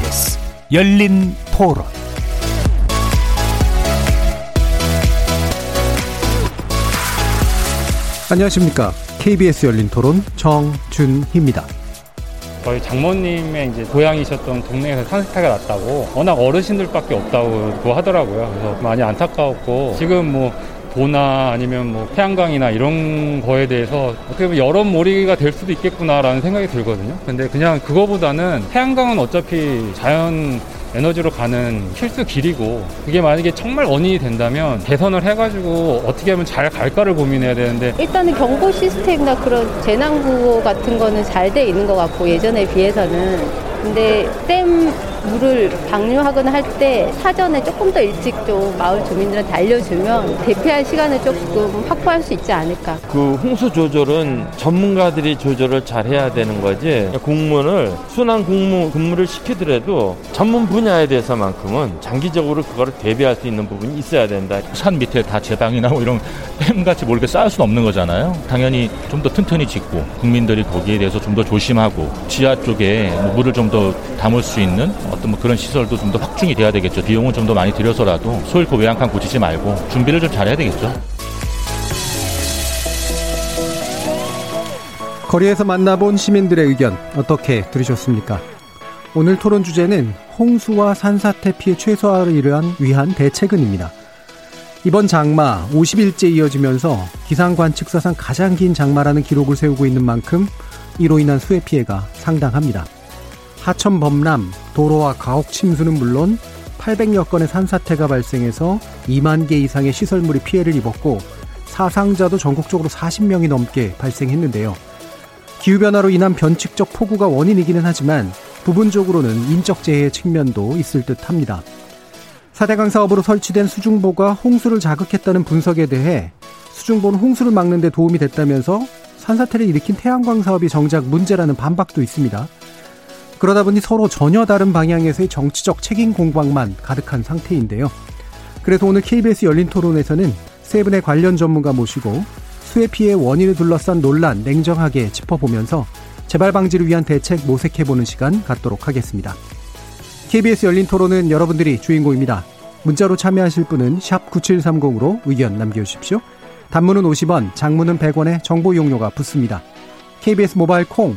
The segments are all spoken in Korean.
KBS 열린 토론 안녕하십니까. KBS 열린 토론 정준희입니다. 저희 장모님의 이제 고향이셨던 동네에서 산사태가 났다고 워낙 어르신들밖에 없다고 하더라고요. 그래서 많이 안타까웠고 지금 뭐 도나 아니면 뭐 태양광이나 이런 거에 대해서 어떻게 보면 여론몰이가 될 수도 있겠구나라는 생각이 들거든요. 근데 그냥 그거보다는 태양광은 어차피 자연 에너지로 가는 필수 길이고 그게 만약에 정말 원인이 된다면 개선을 해가지고 어떻게 하면 잘 갈까를 고민해야 되는데 일단은 경보 시스템이나 그런 재난 구호 같은 거는 잘 돼 있는 것 같고 예전에 비해서는 근데 댐 물을 방류하거나 할 때 사전에 조금 더 일찍 좀 마을 주민들한테 알려주면 대피할 시간을 조금 확보할 수 있지 않을까. 그 홍수 조절은 전문가들이 조절을 잘 해야 되는 거지 공무원을 순환 공무 근무를 시키더라도 전문 분야에 대해서만큼은 장기적으로 그거를 대비할 수 있는 부분이 있어야 된다. 산 밑에 다 제방이 나고 이런 댐같이 뭐 이렇게 쌓을 수는 없는 거잖아요. 당연히 좀 더 튼튼히 짓고 국민들이 거기에 대해서 좀 더 조심하고 지하 쪽에 뭐 물을 좀 더 담을 수 있는 어떤 뭐 그런 시설도 좀 더 확충이 돼야 되겠죠. 비용은 좀 더 많이 들여서라도 소일코 외양간 고치지 말고 준비를 좀 잘해야 되겠죠. 거리에서 만나본 시민들의 의견 어떻게 들으셨습니까? 오늘 토론 주제는 홍수와 산사태 피해 최소화를 위한 대책은입니다. 이번 장마 50일째 이어지면서 기상 관측 사상 가장 긴 장마라는 기록을 세우고 있는 만큼 이로 인한 수해 피해가 상당합니다. 하천 범람, 도로와 가옥 침수는 물론 800여 건의 산사태가 발생해서 2만 개 이상의 시설물이 피해를 입었고 사상자도 전국적으로 40명이 넘게 발생했는데요. 기후변화로 인한 변칙적 폭우가 원인이기는 하지만 부분적으로는 인적 재해의 측면도 있을 듯 합니다. 4대강 사업으로 설치된 수중보가 홍수를 자극했다는 분석에 대해 수중보는 홍수를 막는 데 도움이 됐다면서 산사태를 일으킨 태양광 사업이 정작 문제라는 반박도 있습니다. 그러다 보니 서로 전혀 다른 방향에서의 정치적 책임 공방만 가득한 상태인데요. 그래서 오늘 KBS 열린 토론에서는 세 분의 관련 전문가 모시고 수해 피해 원인을 둘러싼 논란 냉정하게 짚어보면서 재발 방지를 위한 대책 모색해보는 시간 갖도록 하겠습니다. KBS 열린 토론은 여러분들이 주인공입니다. 문자로 참여하실 분은 9730으로 의견 남겨주십시오. 단문은 50원, 장문은 100원에 정보 용료가 붙습니다. KBS 모바일 콩,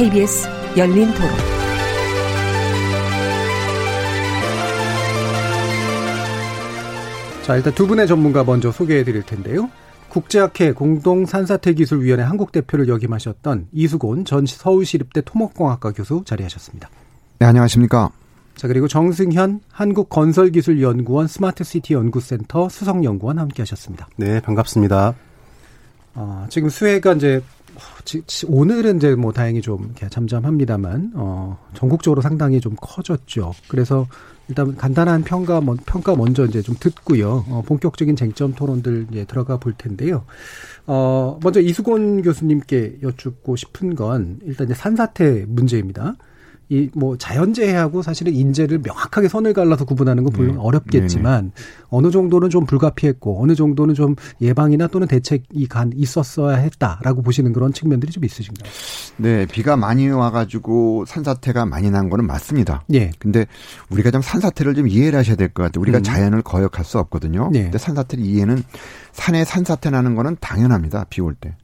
KBS 열린 토론. 자, 일단 두 분의 전문가 먼저 소개해 드릴 텐데요. 국제학회 공동산사태기술위원회 한국 대표를 역임하셨던 이수곤 전 서울시립대 토목공학과 교수 자리하셨습니다. 네, 안녕하십니까. 자, 그리고 정승현 한국건설기술연구원 스마트시티 연구센터 수석연구원 함께 하셨습니다. 네, 반갑습니다. 어, 지금 수혜가 이제 오늘은 이제 뭐 다행히 좀 잠잠합니다만 어 전국적으로 상당히 좀 커졌죠. 그래서 일단 간단한 평가 평가 먼저 이제 좀 듣고요. 어 본격적인 쟁점 토론들 이제 들어가 볼 텐데요. 어 먼저 이수곤 교수님께 여쭙고 싶은 건 일단 이제 산사태 문제입니다. 이 뭐 자연재해하고 사실은 인재를 명확하게 선을 갈라서 구분하는 건 물론 네. 어렵겠지만 네 어느 정도는 좀 불가피했고 어느 정도는 좀 예방이나 또는 대책이 간 있었어야 했다라고 보시는 그런 측면들이 좀 있으신가요? 네, 비가 많이 와가지고 산사태가 많이 난 거는 맞습니다. 예. 근데 우리가 좀 산사태를 좀 이해를 하셔야 될 것 같아요. 우리가 음. 자연을 거역할 수 없거든요. 예. 근데 산사태를 이해는 산에 산사태 나는 거는 당연합니다. 비 올 때.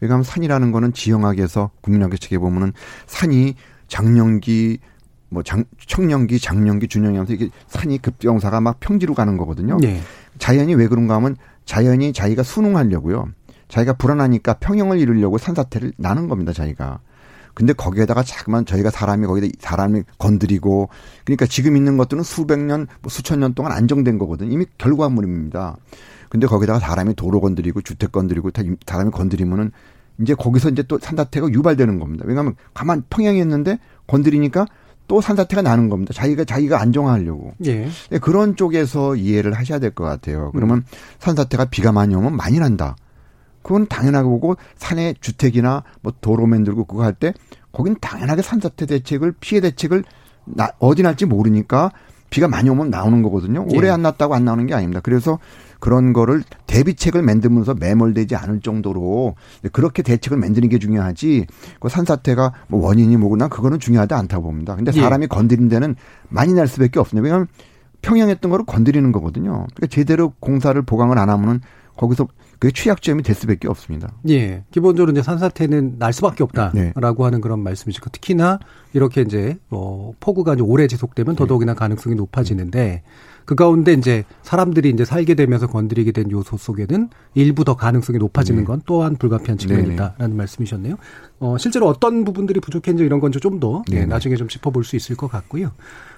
왜냐하면 산이라는 거는 지형학에서 국민학교 책에 보면은 산이 장년기 뭐 장, 청년기, 장년기, 준년기 하면서 이게 산이 급경사가 막 평지로 가는 거거든요. 네. 자연이 왜 그런가 하면 자연이 자기가 순응하려고요. 자기가 불안하니까 평형을 이루려고 산사태를 나는 겁니다, 자기가. 근데 거기에다가 자꾸만 저희가 사람이 거기다 사람이 건드리고 그러니까 지금 있는 것들은 수백 년, 뭐 수천 년 동안 안정된 거거든요. 이미 결과물입니다. 근데 거기다가 사람이 도로 건드리고 주택 건드리고 사람이 건드리면은 이제 거기서 이제 또 산사태가 유발되는 겁니다. 왜냐하면 가만 평양이었는데 건드리니까 또 산사태가 나는 겁니다. 자기가 자기가 안정하려고. 예. 네, 그런 쪽에서 이해를 하셔야 될 것 같아요. 그러면 음. 산사태가 비가 많이 오면 많이 난다. 그건 당연하고 산에 주택이나 뭐 도로 만들고 그거 할 때 거긴 당연하게 산사태 대책을 피해 대책을 나, 어디 날지 모르니까 비가 많이 오면 나오는 거거든요. 예. 올해 안 났다고 안 나오는 게 아닙니다. 그래서 그런 거를 대비책을 만들면서 매몰되지 않을 정도로 그렇게 대책을 만드는 게 중요하지 그 산사태가 뭐 원인이 뭐고 난 그거는 중요하지 않다고 봅니다. 근데 예. 사람이 예. 건드린 데는 많이 날 수밖에 없습니다. 왜냐하면 평양했던 거를 건드리는 거거든요. 그러니까 제대로 공사를 보강을 안 하면은 거기서 그게 취약점이 될 수밖에 없습니다. 예. 기본적으로 이제 산사태는 날 수밖에 없다라고 네. 하는 그런 말씀이시고 특히나 이렇게 이제 뭐 폭우가 이제 오래 지속되면 네. 더더욱이나 가능성이 높아지는데 그 가운데 이제 사람들이 이제 살게 되면서 건드리게 된 요소 속에는 일부 더 가능성이 높아지는 네. 건 또한 불가피한 측면이다라는 네네. 말씀이셨네요. 어, 실제로 어떤 부분들이 부족했는지 이런 건 좀더 네, 나중에 좀 짚어볼 수 있을 것 같고요.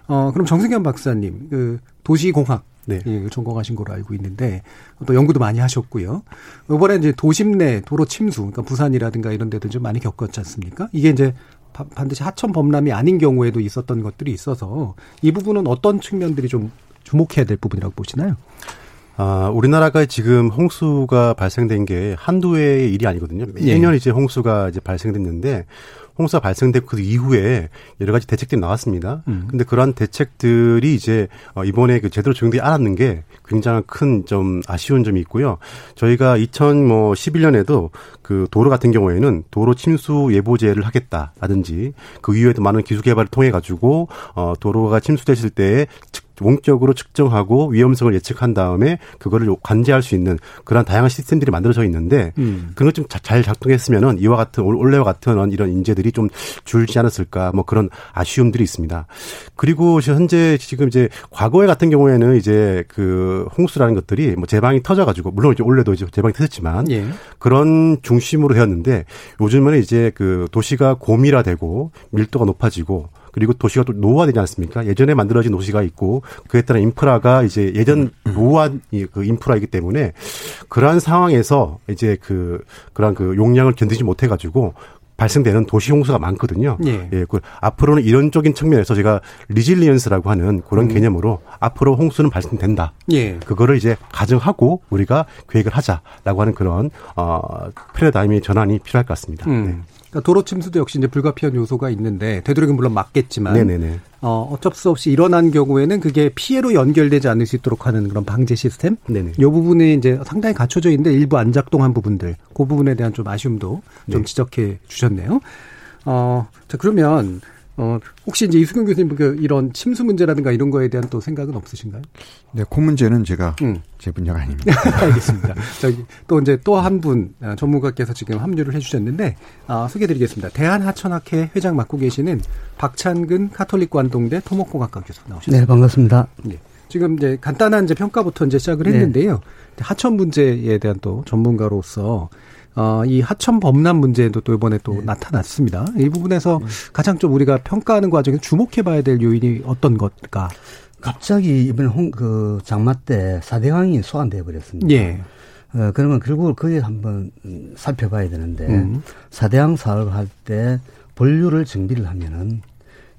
어, 그럼 정승현 박사님, 그 도시공학 네. 예, 전공하신 걸로 알고 있는데 또 연구도 많이 하셨고요. 이번에 이제 도심 내 도로 침수, 그러니까 부산이라든가 이런 데도 좀 많이 겪었지 않습니까? 이게 이제 반드시 하천 범람이 아닌 경우에도 있었던 것들이 있어서 이 부분은 어떤 측면들이 좀 주목해야 될 부분이라고 보시나요? 아, 우리나라가 지금 홍수가 발생된 게 한두 해의 일이 아니거든요. 매년 예. 이제 홍수가 이제 발생됐는데 홍수가 발생되고 그 이후에 여러 가지 대책들이 나왔습니다. 음. 근데 그러한 대책들이 이제 어, 이번에 그 제대로 적용되지 않았는 게 굉장히 큰 좀 아쉬운 점이 있고요. 저희가 2011년에도 그 도로 같은 경우에는 도로 침수 예보제를 하겠다라든지 그 이후에도 많은 기술 개발을 통해 가지고 어 도로가 침수됐을 때 원격으로 측정하고 위험성을 예측한 다음에 그거를 관제할 수 있는 그런 다양한 시스템들이 만들어져 있는데 음. 그런 좀잘 작동했으면은 이와 같은 올해와 같은 이런 인재들이 좀 줄지 않았을까 뭐 그런 아쉬움들이 있습니다. 그리고 현재 지금 이제 과거에 같은 경우에는 이제 그 홍수라는 것들이 뭐 제방이 터져가지고 물론 이제 올해도 이제 제방이 터졌지만 예. 그런 중심으로 되었는데 요즘은 이제 그 도시가 고밀화되고 밀도가 높아지고 그리고 도시가 또 노후화되지 않습니까? 예전에 만들어진 도시가 있고 그에 따른 인프라가 이제 예전 노후한 그 인프라이기 때문에 그러한 상황에서 이제 그 그러한 그 용량을 견디지 못해 가지고 발생되는 도시 홍수가 많거든요. 예. 예. 그 앞으로는 이런적인 측면에서 제가 resilience라고 하는 그런 음. 개념으로 앞으로 홍수는 발생된다. 예. 그거를 이제 가정하고 우리가 계획을 하자라고 하는 그런 어 패러다임의 전환이 필요할 것 같습니다. 음. 네. 그러니까 도로 침수도 역시 이제 불가피한 요소가 있는데 되도록이면 물론 막겠지만 네네네. 어, 어쩔 수 없이 일어난 경우에는 그게 피해로 연결되지 않을 수 있도록 하는 그런 방제 시스템. 네네. 이 부분이 이제 상당히 갖춰져 있는데 일부 안 작동한 부분들, 그 부분에 대한 좀 아쉬움도 좀 네. 지적해 주셨네요. 어, 자 그러면 어, 혹시 이제 이수경 교수님 그 이런 침수 문제라든가 이런 거에 대한 또 생각은 없으신가요? 네, 그 문제는 제가 음. 제 분야가 아닙니다. 알겠습니다. 저기 또 이제 또 한분 아, 전문가께서 지금 합류를 해주셨는데 아, 소개드리겠습니다. 대한하천학회 회장 맡고 계시는 박찬근 카톨릭 관동대 토목공학과 교수 나오셨습니다. 네, 반갑습니다. 네. 지금 이제 간단한 이제 평가부터 이제 시작을 네. 했는데요. 네. 하천 문제에 대한 또 전문가로서 어, 이 하천 범람 문제도 또 이번에 또 네. 나타났습니다. 이 부분에서 네. 가장 좀 우리가 평가하는 과정에서 주목해봐야 될 요인이 어떤 것일까? 갑자기 이번 홍, 그 장마 때 사대강이 소환돼 버렸습니다. 예. 어, 그러면 결국 거기에 한번 살펴봐야 되는데 음. 사대강 사업을 할때 본류를 정비를 하면은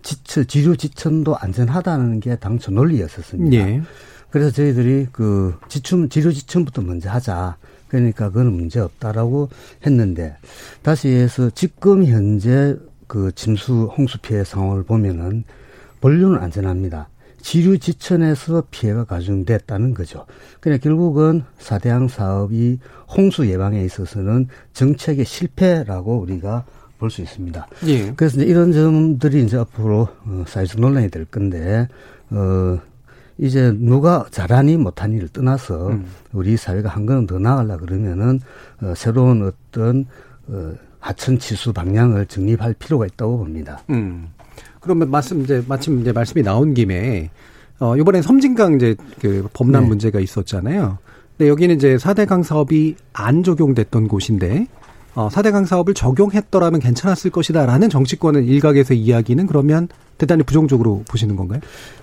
지천, 지류 지천도 안전하다는 게 당초 논리였었습니다. 예. 그래서 저희들이 그 지춤, 지류 지천부터 먼저 하자. 그러니까 그건 문제 없다라고 했는데 다시 해서 지금 현재 그 침수 홍수 피해 상황을 보면은 본류는 안전합니다. 지류 지천에서 피해가 가중됐다는 거죠. 그러니까 결국은 사대항 사업이 홍수 예방에 있어서는 정책의 실패라고 우리가 볼 수 있습니다. 예. 그래서 이제 이런 점들이 이제 앞으로 어, 사회적 논란이 될 건데 어 이제 누가 잘하니 못하니를 떠나서 음. 우리 사회가 한 걸음 더 나아가려 그러면은 어, 새로운 어떤 어, 하천 치수 방향을 정립할 필요가 있다고 봅니다. 음. 그러면 말씀 이제 마침 이제 말씀이 나온 김에 어 이번에 섬진강 이제 그 범람 네. 문제가 있었잖아요. 근데 여기는 이제 사대강 사업이 안 적용됐던 곳인데 어, 4대강 사업을 적용했더라면 괜찮았을 것이다라는 정치권의 일각에서 이야기는 그러면 대단히 부정적으로 보시는 건가요?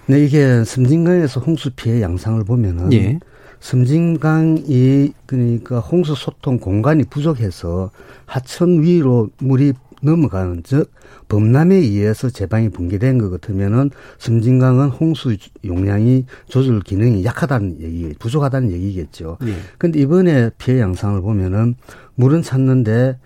네, 이게 섬진강에서 홍수 피해 양상을 보면은 예. 섬진강이 그러니까 홍수 소통 공간이 부족해서 하천 위로 물이 넘어가는 즉 범람에 의해서 제방이 붕괴된 것 같으면은 섬진강은 홍수 용량이 조절 기능이 약하다는 얘기, 부족하다는 얘기겠죠. 예. 근데 이번에 피해 양상을 보면은 물은 찾는데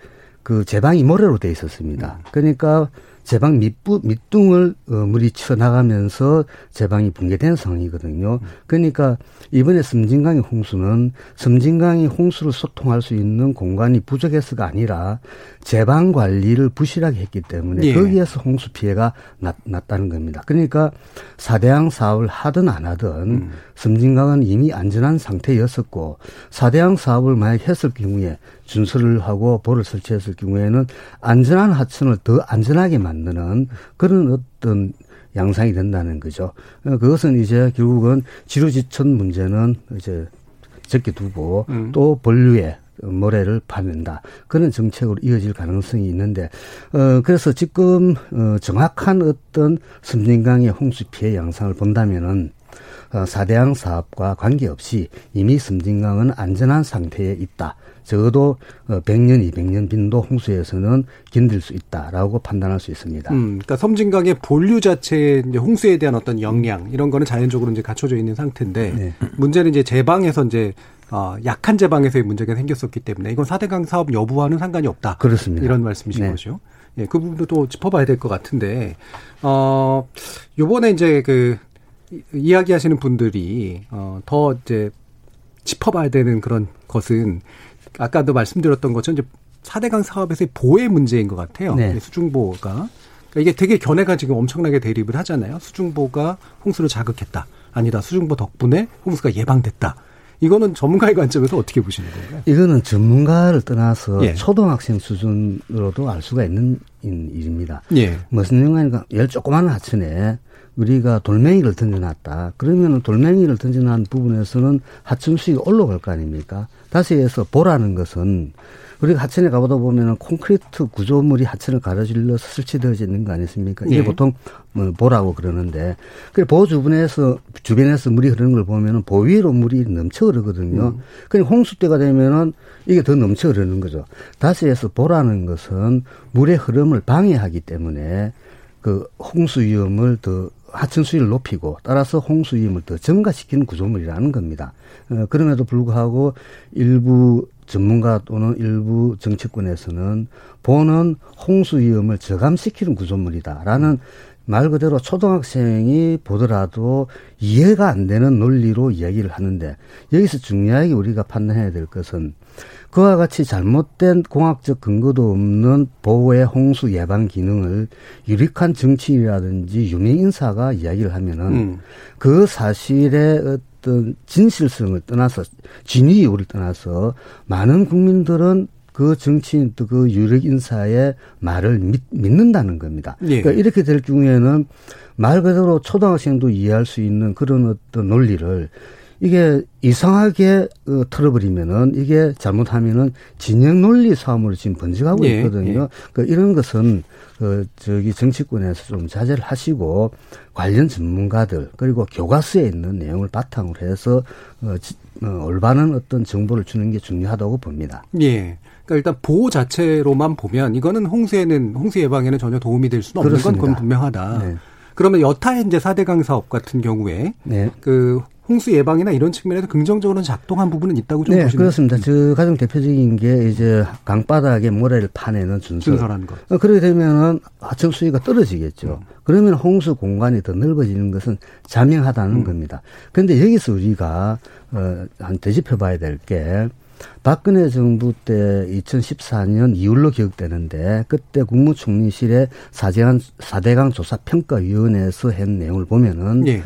그 제방이 모래로 돼 있었습니다. 음. 그러니까 제방 밑부, 밑둥을 어, 물이 치어 나가면서 제방이 붕괴된 상황이거든요. 그러니까 이번에 섬진강의 홍수는 섬진강이 홍수를 소통할 수 있는 공간이 부족해서가 아니라 제방 관리를 부실하게 했기 때문에 예. 거기에서 홍수 피해가 났, 났다는 겁니다. 그러니까 사대양 사업을 하든 안 하든 음. 섬진강은 이미 안전한 상태였었고 사대양 사업을 만약 했을 경우에 준설을 하고 볼을 설치했을 경우에는 안전한 하천을 더 안전하게 만 드는 그런 어떤 양상이 된다는 거죠. 어, 그것은 이제 결국은 지루지천 문제는 이제 적게 두고 음. 또 본류에 모래를 파낸다. 그런 정책으로 이어질 가능성이 있는데, 어, 그래서 지금, 어, 정확한 어떤 섬진강의 홍수 피해 양상을 본다면은, 어, 사대양 사업과 관계없이 이미 섬진강은 안전한 상태에 있다. 적어도 100년, 어, 200년 빈도 홍수에서는 견딜 수 있다라고 판단할 수 있습니다. 음, 그러니까 섬진강의 본류 자체의 홍수에 대한 어떤 역량 이런 거는 자연적으로 이제 갖춰져 있는 상태인데 네. 문제는 이제 제방에서 이제 어, 약한 제방에서의 문제가 생겼었기 때문에 이건 사대강 사업 여부와는 상관이 없다. 그렇습니다. 이런 말씀이신 네. 거죠. 예, 그 부분도 또 짚어봐야 될 것 같은데, 어, 요번에 이제 그, 이야기하시는 분들이, 어, 더 이제 짚어봐야 되는 그런 것은 아까도 말씀드렸던 것처럼 이제 4대강 사업에서의 보의 문제인 것 같아요. 네. 수중보가. 그러니까 이게 되게 견해가 지금 엄청나게 대립을 하잖아요. 수중보가 홍수를 자극했다. 아니다. 수중보 덕분에 홍수가 예방됐다. 이거는 전문가의 관점에서 어떻게 보시는 건가요? 이거는 전문가를 떠나서 예. 초등학생 수준으로도 알 수가 있는 일입니다. 예. 무슨 영화니까 열 조그마한 하천에 우리가 돌멩이를 던져놨다. 그러면 돌멩이를 던져놓은 부분에서는 하천 수위가 올라갈 거 아닙니까? 다시 해서 보라는 것은 우리가 하천에 가보다 보면은 콘크리트 구조물이 하천을 가로질러서 설치되어져 있는 거 아니겠습니까? 이게 네. 보통 뭐 보라고 그러는데 그보 주변에서 주변에서 물이 흐르는 걸 보면은 보 위로 물이 넘쳐 흐르거든요. 음. 그러니까 홍수 때가 되면은 이게 더 넘쳐 흐르는 거죠. 다시 해서 보라는 것은 물의 흐름을 방해하기 때문에 그 홍수 위험을 더 하천 수위를 높이고 따라서 홍수 위험을 더 증가시키는 구조물이라는 겁니다. 어, 그럼에도 불구하고 일부 전문가 또는 일부 정치권에서는 보는 홍수 위험을 저감시키는 구조물이다라는 말 그대로 초등학생이 보더라도 이해가 안 되는 논리로 이야기를 하는데 여기서 중요하게 우리가 판단해야 될 것은 그와 같이 잘못된 공학적 근거도 없는 보호의 홍수 예방 기능을 유력한 정치인이라든지 유명 인사가 이야기를 하면은 음. 그 사실의 어떤 진실성을 떠나서 진위를 떠나서 많은 국민들은 그 정치인 또 그 유력 인사의 말을 믿, 믿는다는 겁니다. 예. 그러니까 이렇게 될 경우에는 말 그대로 초등학생도 이해할 수 있는 그런 어떤 논리를 이게 이상하게 어, 틀어버리면은 이게 잘못하면은 진영 논리 싸움으로 지금 번져가고 예, 있거든요. 예. 그 이런 것은 그 저기 정치권에서 좀 자제를 하시고 관련 전문가들 그리고 교과서에 있는 내용을 바탕으로 해서 어, 지, 어 올바른 어떤 정보를 주는 게 중요하다고 봅니다. 예. 그러니까 일단 보호 자체로만 보면 이거는 홍수에는 홍수 예방에는 전혀 도움이 될 수는 없는 그렇습니다. 건 그건 분명하다. 네. 그러면 여타 이제 사대강 사업 같은 경우에 네. 그 홍수 예방이나 이런 측면에서 긍정적으로 작동한 부분은 있다고 좀 네, 보시면 그렇습니다. 저 가장 대표적인 게 이제 강바닥에 모래를 파내는 준설. 준설하는 것. 어, 그렇게 되면은 하천 수위가 떨어지겠죠. 음. 그러면 홍수 공간이 더 넓어지는 것은 자명하다는 음. 겁니다. 그런데 여기서 우리가 어, 한 되짚어봐야 될 게 박근혜 정부 때 2014년 2월로 기억되는데 그때 국무총리실의 사대강, 사대강 조사평가위원회에서 한 내용을 보면은 예.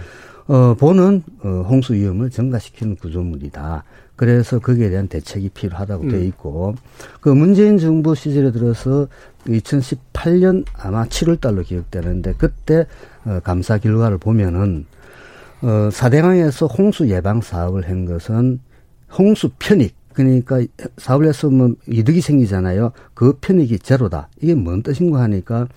어, 보는 어, 홍수 위험을 증가시키는 구조물이다. 그래서 거기에 대한 대책이 필요하다고 음. 돼 있고 그 문재인 정부 시절에 들어서 2018년 아마 7월 달로 기억되는데 그때 어, 감사 결과를 보면은 어, 사대강에서 홍수 예방 사업을 한 것은 홍수 편익 그러니까 사업을 해서 뭐 이득이 생기잖아요. 그 편익이 제로다. 이게 뭔 뜻인가 하니까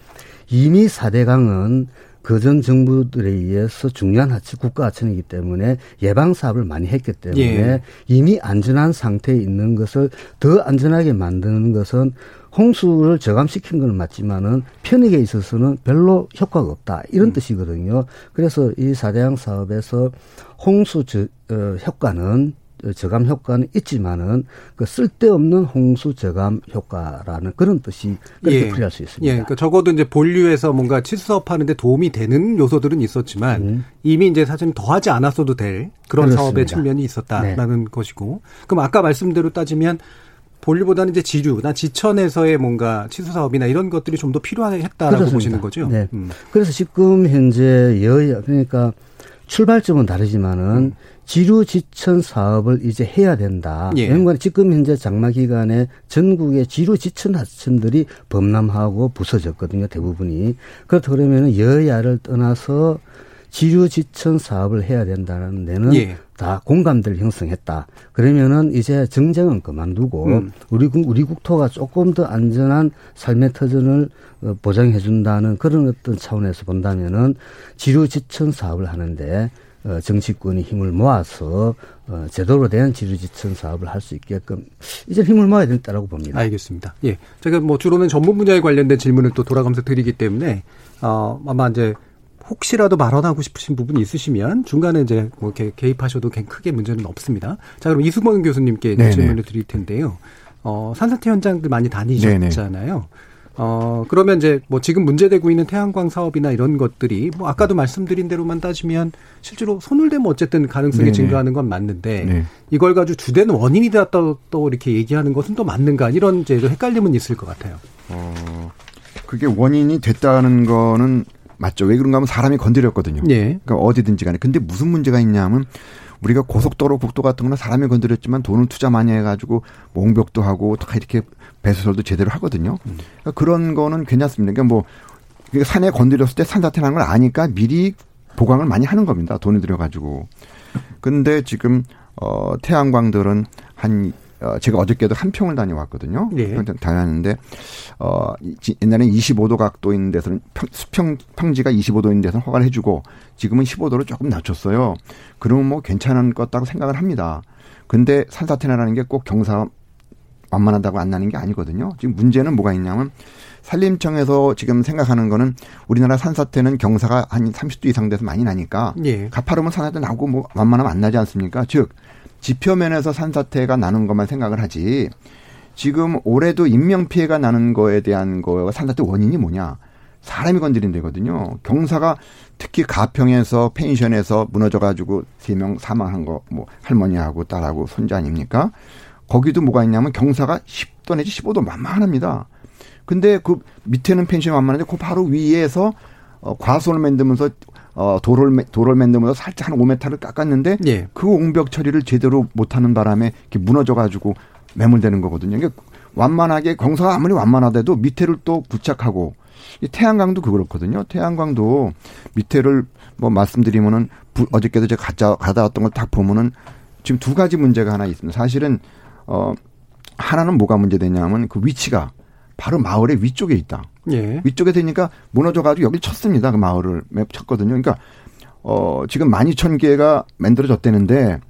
이미 사대강은 그전 정부들에 의해서 중요한 하천, 국가 하천이기 때문에 예방 사업을 많이 했기 때문에 예. 이미 안전한 상태에 있는 것을 더 안전하게 만드는 것은 홍수를 저감시킨 건 맞지만은 편익에 있어서는 별로 효과가 없다. 이런 음. 뜻이거든요. 그래서 이 사대양 사업에서 홍수 저, 어, 효과는 저감 효과는 있지만은 그 쓸데없는 홍수 저감 효과라는 그런 뜻이 그렇게 예. 풀이할 수 있습니다. 예, 그러니까 적어도 이제 본류에서 뭔가 치수사업하는데 도움이 되는 요소들은 있었지만 음. 이미 이제 사실 더하지 않았어도 될 그런 그렇습니다. 사업의 측면이 있었다라는 네. 것이고 그럼 아까 말씀대로 따지면 본류보다는 이제 지류나 지천에서의 뭔가 치수 사업이나 이런 것들이 좀 더 필요했다라고 그렇습니다. 보시는 거죠. 네. 음. 그래서 지금 현재 여야 그러니까 출발점은 다르지만은 음. 지류 지천 사업을 이제 해야 된다. 예. 왜냐하면 지금 현재 장마 기간에 전국의 지류 지천 하천들이 범람하고 부서졌거든요. 대부분이. 그렇다 그러면 여야를 떠나서 지류 지천 사업을 해야 된다는 데는 예. 다 공감대를 형성했다. 그러면은 이제 정쟁은 그만두고 음. 우리 우리 국토가 조금 더 안전한 삶의 터전을 어, 보장해 준다는 그런 어떤 차원에서 본다면은 지류 지천 사업을 하는데 어, 정치권이 힘을 모아서 어, 제대로 된 지류지천 사업을 할 수 있게끔 이제 힘을 모아야 된다라고 봅니다. 알겠습니다. 예, 제가 뭐 주로는 전문 분야에 관련된 질문을 또 돌아가면서 드리기 때문에 어, 아마 이제 혹시라도 발언하고 싶으신 부분이 있으시면 중간에 이제 뭐 이렇게 개입하셔도 크게 문제는 없습니다. 자, 그럼 이수범 교수님께 질문을 드릴 텐데요. 어, 산사태 현장들 많이 다니셨잖아요. 네네. 어, 그러면 이제 뭐 지금 문제되고 있는 태양광 사업이나 이런 것들이 뭐 아까도 말씀드린 대로만 따지면 실제로 손을 대면 어쨌든 가능성이 네네. 증가하는 건 맞는데 네. 이걸 가지고 주된 원인이다 또, 또 이렇게 얘기하는 것은 또 맞는가 이런 이제 헷갈림은 있을 것 같아요. 어, 그게 원인이 됐다는 거는 맞죠. 왜 그런가 하면 사람이 건드렸거든요. 예. 그러니까 어디든지 간에. 근데 무슨 문제가 있냐면 우리가 고속도로, 국도 같은 거는 사람이 건드렸지만 돈을 투자 많이 해가지고 몽벽도 하고 다 이렇게 배수설도 제대로 하거든요. 음. 그러니까 그런 거는 괜찮습니다. 그러니까 뭐 산에 건드렸을 때 산사태 나는 걸 아니까 미리 보강을 많이 하는 겁니다. 돈을 들여가지고. 근데 지금 어 태양광들은 한 어, 제가 어저께도 한평을 다녀왔거든요. 네. 다녔는데, 어, 옛날엔 25도 각도 있는 데서는 평, 수평, 평지가 25도인 데서는 허가를 해주고, 지금은 15도로 조금 낮췄어요. 그러면 뭐 괜찮은 것 같다고 생각을 합니다. 근데 산사태나라는 게 꼭 경사 완만하다고 안 나는 게 아니거든요. 지금 문제는 뭐가 있냐면, 산림청에서 지금 생각하는 거는 우리나라 산사태는 경사가 한 30도 이상 돼서 많이 나니까, 예. 가파르면 산사태 나고 뭐 완만하면 안 나지 않습니까? 즉, 지표면에서 산사태가 나는 것만 생각을 하지 지금 올해도 인명 피해가 나는 거에 대한 거와 산사태 원인이 뭐냐? 사람이 건드린 데거든요. 경사가 특히 가평에서 펜션에서 무너져 가지고 세 명 사망한 거 뭐 할머니하고 딸하고 손자 아닙니까? 거기도 뭐가 있냐면 경사가 10도 내지 15도 만만합니다. 근데 그 밑에는 펜션이 만만한데 그 바로 위에서 어, 과수를 만들면서 어, 도를, 도를 만들면서 살짝 한 5m를 깎았는데 예. 그 옹벽 처리를 제대로 못하는 바람에 이렇게 무너져가지고 매몰되는 거거든요. 그러니까 완만하게 경사가 아무리 완만하대도 밑에를 또 부착하고 이 태양광도 그렇거든요. 태양광도 밑에를 뭐 말씀드리면은 부, 어저께도 제가 가자, 가다 왔던 걸 딱 보면은 지금 두 가지 문제가 하나 있습니다. 사실은 어 하나는 뭐가 문제되냐면 그 위치가 바로 마을의 위쪽에 있다. 예. 위쪽에 되니까 무너져가지고 여기 쳤습니다. 그 마을을 쳤거든요. 그러니까 어 지금 만 이천 개가 만들어졌다는데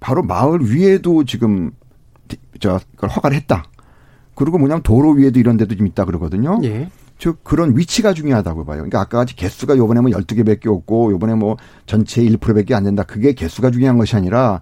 바로 마을 위에도 지금 저 그걸 허가를 했다. 그리고 뭐냐면 도로 위에도 이런 데도 좀 있다 그러거든요. 예. 즉 그런 위치가 중요하다고 봐요. 그러니까 아까 같이 개수가 요번에 뭐 12개밖에 없고 요번에 뭐 전체 1%밖에 안 된다. 그게 개수가 중요한 것이 아니라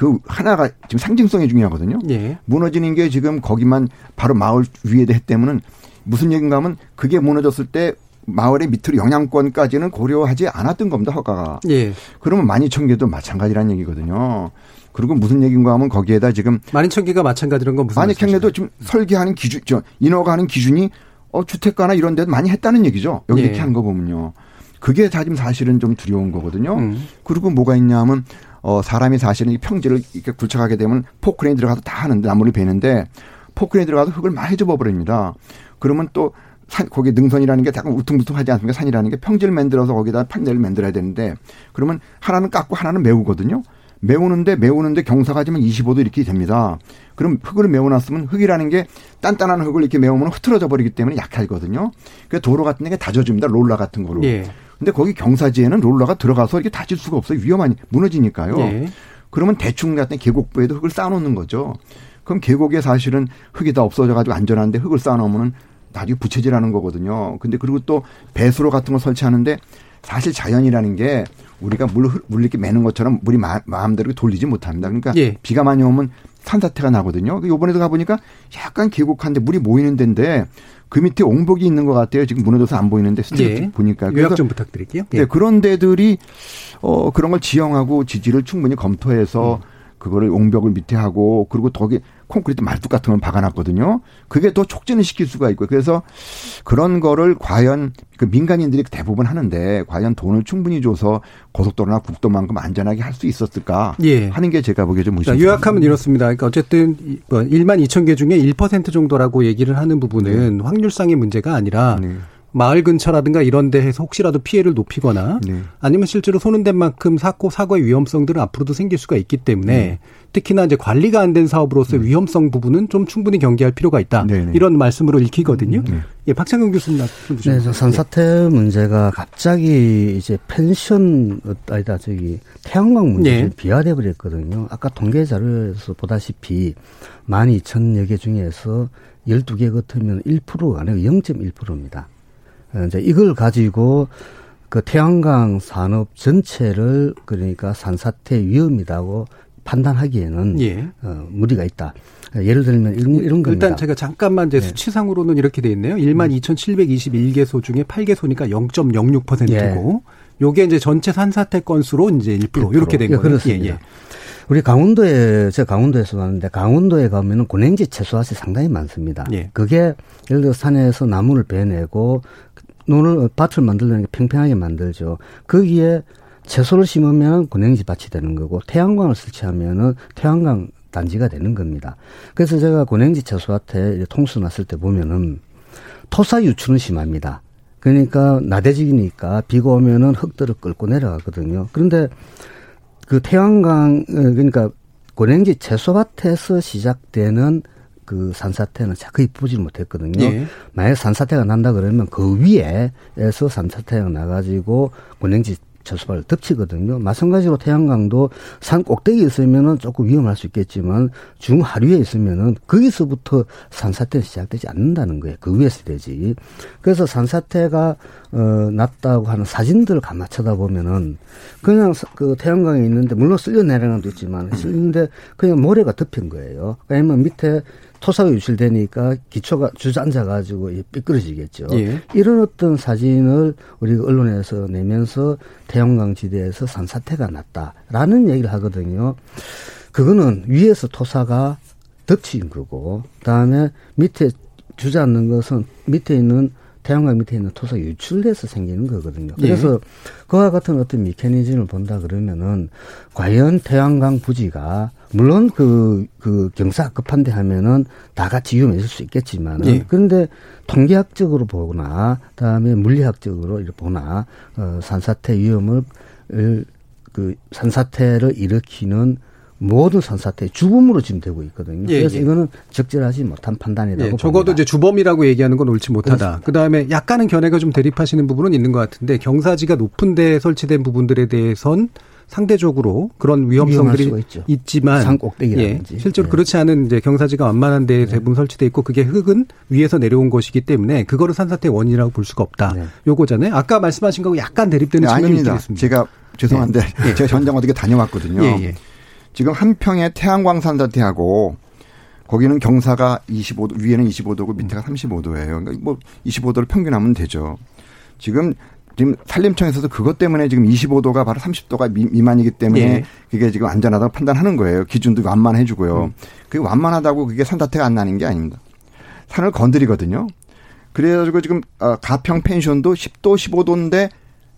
그 하나가 지금 상징성이 중요하거든요. 예. 무너지는 게 지금 거기만 바로 마을 위에 했다면은 무슨 얘기인가 하면 그게 무너졌을 때 마을의 밑으로 영향권까지는 고려하지 않았던 겁니다, 허가가. 예. 그러면 만이천개도 마찬가지라는 얘기거든요. 그리고 무슨 얘기인가 하면 거기에다 지금 만이천개가 마찬가지라는 건 무슨 만이천개도 지금 설계하는 기준, 저 인허가 하는 기준이 어 주택가나 이런 데도 많이 했다는 얘기죠. 여기 예. 이렇게 한 거 보면요. 그게 다 지금 사실은 좀 두려운 거거든요. 음. 그리고 뭐가 있냐면 어, 사람이 사실은 이 평지를 이렇게 굴착하게 되면 포크레인 들어가서 다 하는데 나무를 베는데 포크레인 들어가서 흙을 많이 접어 버립니다. 그러면 또 산, 거기 능선이라는 게 약간 우퉁부퉁하지 않습니까? 산이라는 게 평지를 만들어서 거기다 판넬을 만들어야 되는데 그러면 하나는 깎고 하나는 메우거든요. 메우는데 메우는데 경사가 지면 25도 이렇게 됩니다. 그럼 흙을 메워놨으면 흙이라는 게 단단한 흙을 이렇게 메우면 흐트러져 버리기 때문에 약하거든요. 그 도로 같은 데 다져줍니다. 롤러 같은 거로. 예. 근데 거기 경사지에는 롤러가 들어가서 이렇게 다칠 수가 없어요. 위험하니 무너지니까요. 예. 그러면 대충 같은 계곡부에도 흙을 쌓아놓는 거죠. 그럼 계곡에 사실은 흙이 다 없어져 가지고 안전한데 흙을 쌓아놓으면 나중에 부채질하는 거거든요. 근데 그리고 또 배수로 같은 거 설치하는데 사실 자연이라는 게 우리가 물, 물 이렇게 매는 것처럼 물이 마, 음대로 돌리지 못합니다. 그러니까 예. 비가 많이 오면 산사태가 나거든요. 요번에도 가보니까 약간 계곡한데 물이 모이는 데인데 그 밑에 옹벽이 있는 것 같아요. 지금 무너져서 안 보이는데 스틸 예. 보니까. 요약 좀 부탁드릴게요. 예. 네, 그런 데들이 어, 그런 걸 지형하고 지질을 충분히 검토해서 음. 그거를 옹벽을 밑에 하고 그리고 거기 콘크리트 말뚝 같은 걸 박아놨거든요. 그게 더 촉진을 시킬 수가 있고요. 그래서 그런 거를 과연 그 민간인들이 대부분 하는데 과연 돈을 충분히 줘서 고속도로나 국도만큼 안전하게 할 수 있었을까 예. 하는 게 제가 보기에 좀 의심. 요약하면 이렇습니다. 그러니까 어쨌든 1만 뭐 2천 개 중에 1% 정도라고 얘기를 하는 부분은 네. 확률상의 문제가 아니라 네. 마을 근처라든가 이런 데에서 혹시라도 피해를 높이거나 네. 아니면 실제로 손은된 만큼 사고 사고의 위험성들은 앞으로도 생길 수가 있기 때문에 네. 특히나 이제 관리가 안 된 사업으로서 네. 위험성 부분은 좀 충분히 경계할 필요가 있다. 네, 네. 이런 말씀으로 읽히거든요. 네. 예, 박창근 교수님 말씀 네, 산사태 문제가 갑자기 이제 펜션 아니다 저기 태양광 문제에 네. 비화돼 버렸거든요. 아까 통계 자료에서 보다시피 12,000여 개 중에서 12개 같으면 1%가 아니고 0.1%입니다. 어, 이제 이걸 가지고 그 태양광 산업 전체를 그러니까 산사태 위험이라고 판단하기에는 예. 어, 무리가 있다. 예를 들면 이런, 이런 겁니다. 일단 제가 잠깐만 이제 네. 수치상으로는 이렇게 돼 있네요. 1만 2,721개소 중에 8개소니까 0.06%고 예. 요게 이제 전체 산사태 건수로 이제 1%, 1% 이렇게 된 예, 거예요. 그렇습니다. 예, 예. 우리 강원도에 제가 강원도에서 왔는데 강원도에 가면은 고냉지 채소밭이 상당히 많습니다. 예. 그게 예를 들어 산에서 나무를 베내고 논을 밭을 만들려는 게 팽팽하게 만들죠. 거기에 채소를 심으면 고냉지 밭이 되는 거고 태양광을 설치하면은 태양광 단지가 되는 겁니다. 그래서 제가 고냉지 채소밭에 통수 났을 때 보면은 토사 유출은 심합니다. 그러니까 나대지기니까 비가 오면은 흙들을 끌고 내려가거든요. 그런데 그 태양광 어, 그러니까 고냉지 채소밭에서 시작되는 그 산사태는 거의 보지 못했거든요. 예. 만약 산사태가 난다 그러면 그 위에에서 산사태가 나가지고 고냉지 저수발을 덮치거든요. 마찬가지로 태양광도 산 꼭대기에 있으면은 조금 위험할 수 있겠지만 중하류에 있으면은 거기서부터 산사태는 시작되지 않는다는 거예요. 그 위에서 되지. 그래서 산사태가 어 났다고 하는 사진들을 가만 쳐다보면은 그냥 그 태양광에 있는데 물론 쓸려 내려가는 것도 있지만 쓸리는데 그냥 모래가 덮인 거예요. 왜냐면 밑에 토사가 유출되니까 기초가 주저앉아 가지고 삐뚤어지겠죠. 예. 이런 어떤 사진을 우리가 언론에서 내면서 태양광 지대에서 산사태가 났다라는 얘기를 하거든요. 그거는 위에서 토사가 덮친 거고 그다음에 밑에 주저앉는 것은 밑에 있는 태양광 밑에 있는 토사 유출돼서 생기는 거거든요. 예. 그래서 예. 그와 같은 어떤 미케니즘을 본다 그러면은 과연 태양광 부지가 물론 그, 그 경사 급한데 하면은 다 같이 위험해질 수 있겠지만은 예. 그런데 통계학적으로 보거나 그 다음에 물리학적으로 보나 어, 산사태 위험을 그 산사태를 일으키는 모든 산사태 죽음으로 지금 되고 있거든요. 예, 그래서 예. 이거는 적절하지 못한 판단이라고 예, 적어도 봅니다. 이제 주범이라고 얘기하는 건 옳지 못하다. 그 다음에 약간은 견해가 좀 대립하시는 부분은 있는 것 같은데 경사지가 높은 데 설치된 부분들에 대해선 상대적으로 그런 위험성들이 있지만 산 꼭대기라든지 예, 실제로 네. 그렇지 않은 이제 경사지가 완만한 데에 네. 대부분 설치돼 있고 그게 흙은 위에서 내려온 것이기 때문에 그거를 산사태의 원인이라고 볼 수가 없다. 네. 요거잖아요. 아까 말씀하신 거하고 약간 대립되는 네, 측면이. 있습니다. 제가 죄송한데 네. 제가 전장 어떻게 다녀왔거든요. 지금 한평에 태양광 산사태하고 거기는 경사가 25도 위에는 25도고 밑에가 35도예요. 그러니까 뭐 25도를 평균하면 되죠. 지금 지금 산림청에서도 그것 때문에 지금 25도가 바로 30도가 미, 만이기 때문에 예. 그게 지금 안전하다고 판단하는 거예요. 기준도 완만해 주고요. 음. 그게 완만하다고 그게 산사태가 안 나는 게 아닙니다. 산을 건드리거든요. 그래가지고 지금 어, 가평 펜션도 10도 15도인데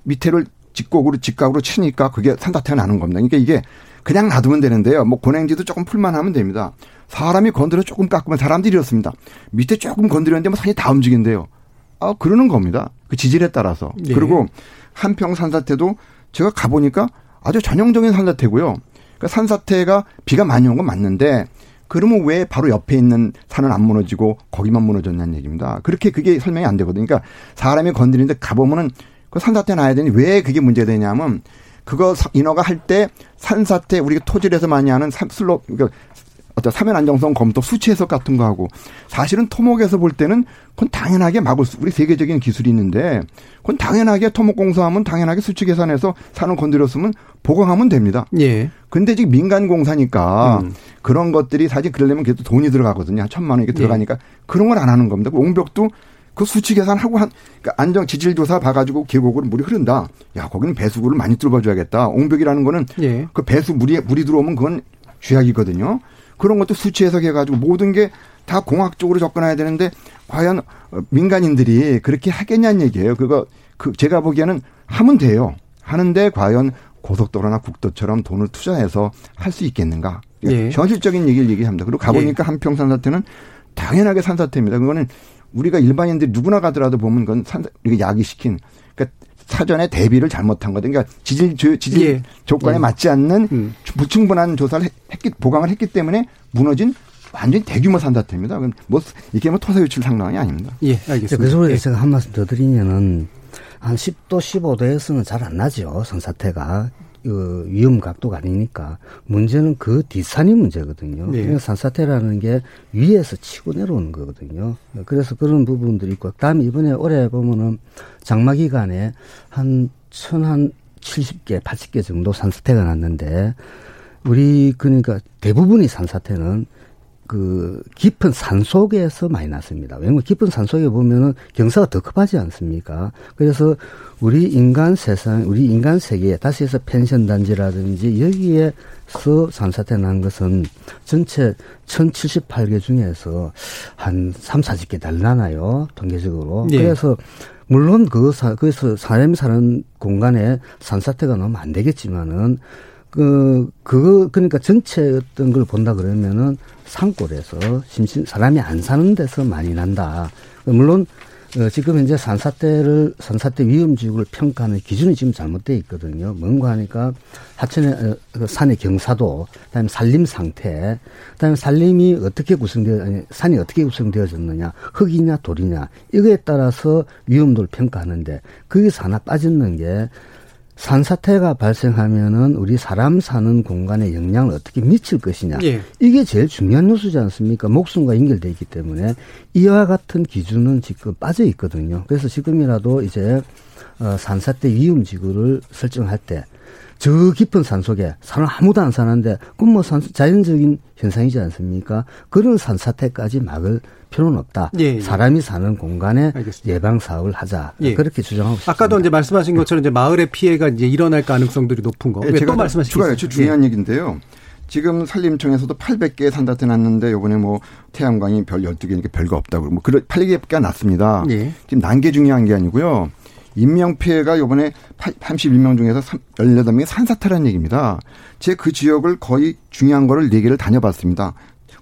밑에를 직곡으로 직각으로 치니까 그게 산사태가 나는 겁니다. 그러니까 이게 그냥 놔두면 되는데요. 뭐 고냉지도 조금 풀만 하면 됩니다. 사람이 건드려 조금 깎으면 사람들이 이렇습니다. 밑에 조금 건드렸는데 뭐 산이 다 움직인대요. 아, 그러는 겁니다. 그 지질에 따라서. 네. 그리고 한평 산사태도 제가 가보니까 아주 전형적인 산사태고요. 그러니까 산사태가 비가 많이 온 건 맞는데 그러면 왜 바로 옆에 있는 산은 안 무너지고 거기만 무너졌냐는 얘기입니다. 그렇게 그게 설명이 안 되거든요. 그러니까 사람이 건드리는데 가보면은 그 산사태 나야 되니 왜 그게 문제되냐면 그거 인허가 할 때 산사태 우리가 토질에서 많이 하는 슬로 그러니까 어떤 사면 안정성 검토 수치 해석 같은 거 하고 사실은 토목에서 볼 때는 그건 당연하게 막을 수 우리 세계적인 기술이 있는데 그건 당연하게 토목 공사하면 당연하게 수치 계산해서 산을 건드렸으면 보강하면 됩니다. 예. 근데 지금 민간 공사니까 음. 그런 것들이 사실 그러려면 그래도 돈이 들어가거든요. 한 천만 원 이렇게 예. 들어가니까 예. 그런 걸 안 하는 겁니다. 그 옹벽도 그 수치 계산하고 한 그러니까 안정 지질 조사 봐가지고 계곡으로 물이 흐른다. 야 거기는 배수구를 많이 뚫어줘야겠다. 옹벽이라는 거는 예. 그 배수 물이 물이 들어오면 그건 쥐약이거든요. 그런 것도 수치 해석해가지고 모든 게 다 공학적으로 접근해야 되는데 과연 민간인들이 그렇게 하겠냐는 얘기예요. 그거 그 제가 보기에는 하면 돼요. 하는데 과연 고속도로나 국도처럼 돈을 투자해서 할 수 있겠는가? 예. 현실적인 얘기를 얘기합니다. 그리고 가보니까 예. 한평 산 사태는 당연하게 산사태입니다. 그거는 우리가 일반인들이 누구나 가더라도 보면 그건 산, 야기시킨 그러니까 사전에 대비를 잘못한 거든. 그러니까 지질 지질 예. 조건에 예. 맞지 않는 음. 불충분한 조사를 했기 보강을 했기 때문에 무너진 완전히 대규모 산사태입니다. 그럼 뭐 이게 뭐 토사 유출 상황이 아닙니다. 예, 알겠습니다. 그래서 예. 제가 한 말씀 더 드리면은 한 10도 15도에서는 잘 안 나죠. 산사태가. 그 위험 각도가 아니니까 문제는 그 뒷산이 문제거든요. 네. 그러니까 산사태라는 게 위에서 치고 내려오는 거거든요. 그래서 그런 부분들이 있고 그다음에 이번에 올해 보면은 장마 기간에 한 천한 70개, 80개 정도 산사태가 났는데 우리 그러니까 대부분이 산사태는 그 깊은 산 속에서 많이 났습니다. 왜냐면 깊은 산 속에 보면은 경사가 더 급하지 않습니까? 그래서 우리 인간 세상, 우리 인간 세계에 다시 해서 펜션 단지라든지 여기에서 산사태 난 것은 전체 1078개 중에서 한 3, 40개 달라나요. 통계적으로. 네. 그래서 물론 그 사, 그래서 사람이 사는 공간에 산사태가 너무 안 되겠지만은 그, 그거, 그러니까 전체 어떤 걸 본다 그러면은 산골에서 심심, 사람이 안 사는 데서 많이 난다. 물론, 어, 지금 현재 산사태를, 산사태 위험지역을 평가하는 기준이 지금 잘못되어 있거든요. 뭔가 하니까 하천의, 어, 그 산의 경사도, 그 다음에 산림 상태, 그 다음에 산림이 어떻게 구성되어, 아니, 산이 어떻게 구성되어졌느냐, 흙이냐, 돌이냐, 이거에 따라서 위험도를 평가하는데, 거기서 하나 빠지는 게 산사태가 발생하면은 우리 사람 사는 공간에 영향을 어떻게 미칠 것이냐. 예. 이게 제일 중요한 요소지 않습니까? 목숨과 연결돼 있기 때문에 이와 같은 기준은 지금 빠져 있거든요. 그래서 지금이라도 이제 어, 산사태 위험 지구를 설정할 때 저 깊은 산 속에 사람 아무도 안 사는데 그건 뭐 산, 자연적인 현상이지 않습니까? 그런 산사태까지 막을 필요는 없다. 예, 예. 사람이 사는 공간에 알겠습니다. 예방 사업을 하자. 예. 그렇게 주장하고 있습니다. 아까도 이제 말씀하신 것처럼 이제 마을의 피해가 이제 일어날 가능성들이 높은 거. 예, 제가 말씀하시겠어요? 중요한 예. 얘기인데요. 지금 산림청에서도 800개 산다태 났는데 요번에 뭐 태양광이 별 12개니까 별거 없다고 뭐 그런 800개가 났습니다. 예. 지금 난 게 중요한 게 아니고요. 인명 피해가 요번에 31명 중에서 18명이 산사태라는 얘기입니다. 제 그 지역을 거의 중요한 거를 4개를 다녀봤습니다.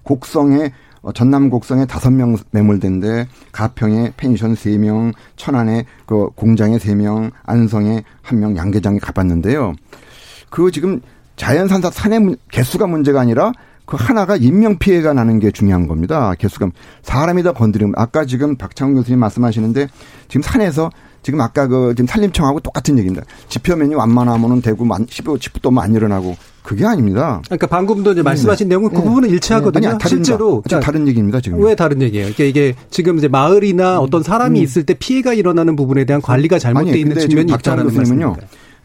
곡성에 어, 전남 곡성에 다섯 명 매몰된데 가평에 펜션 세 명, 천안에 그 공장에 세 명, 안성에 한 명, 양계장에 가봤는데요. 그 지금 자연산사 산의 개수가 문제가 아니라 그 하나가 인명 피해가 나는 게 중요한 겁니다. 개수가 사람이 다 건드리면 아까 지금 박창훈 교수님 말씀하시는데 지금 산에서 지금 아까 그 지금 산림청하고 똑같은 얘기입니다. 지표면이 완만하면은 되고 10도 10도 안 일어나고 그게 아닙니다. 그러니까 방금도 이제 말씀하신 네. 내용은 그 네. 부분은 일치하거든요. 아니, 다른 실제로 그러니까 다른 얘기입니다. 지금 왜 다른 얘기예요? 그러니까 이게 지금 이제 마을이나 음. 어떤 사람이 음. 있을 때 피해가 일어나는 부분에 대한 관리가 잘못되어 있는 측면이 있다는 말씀입니다.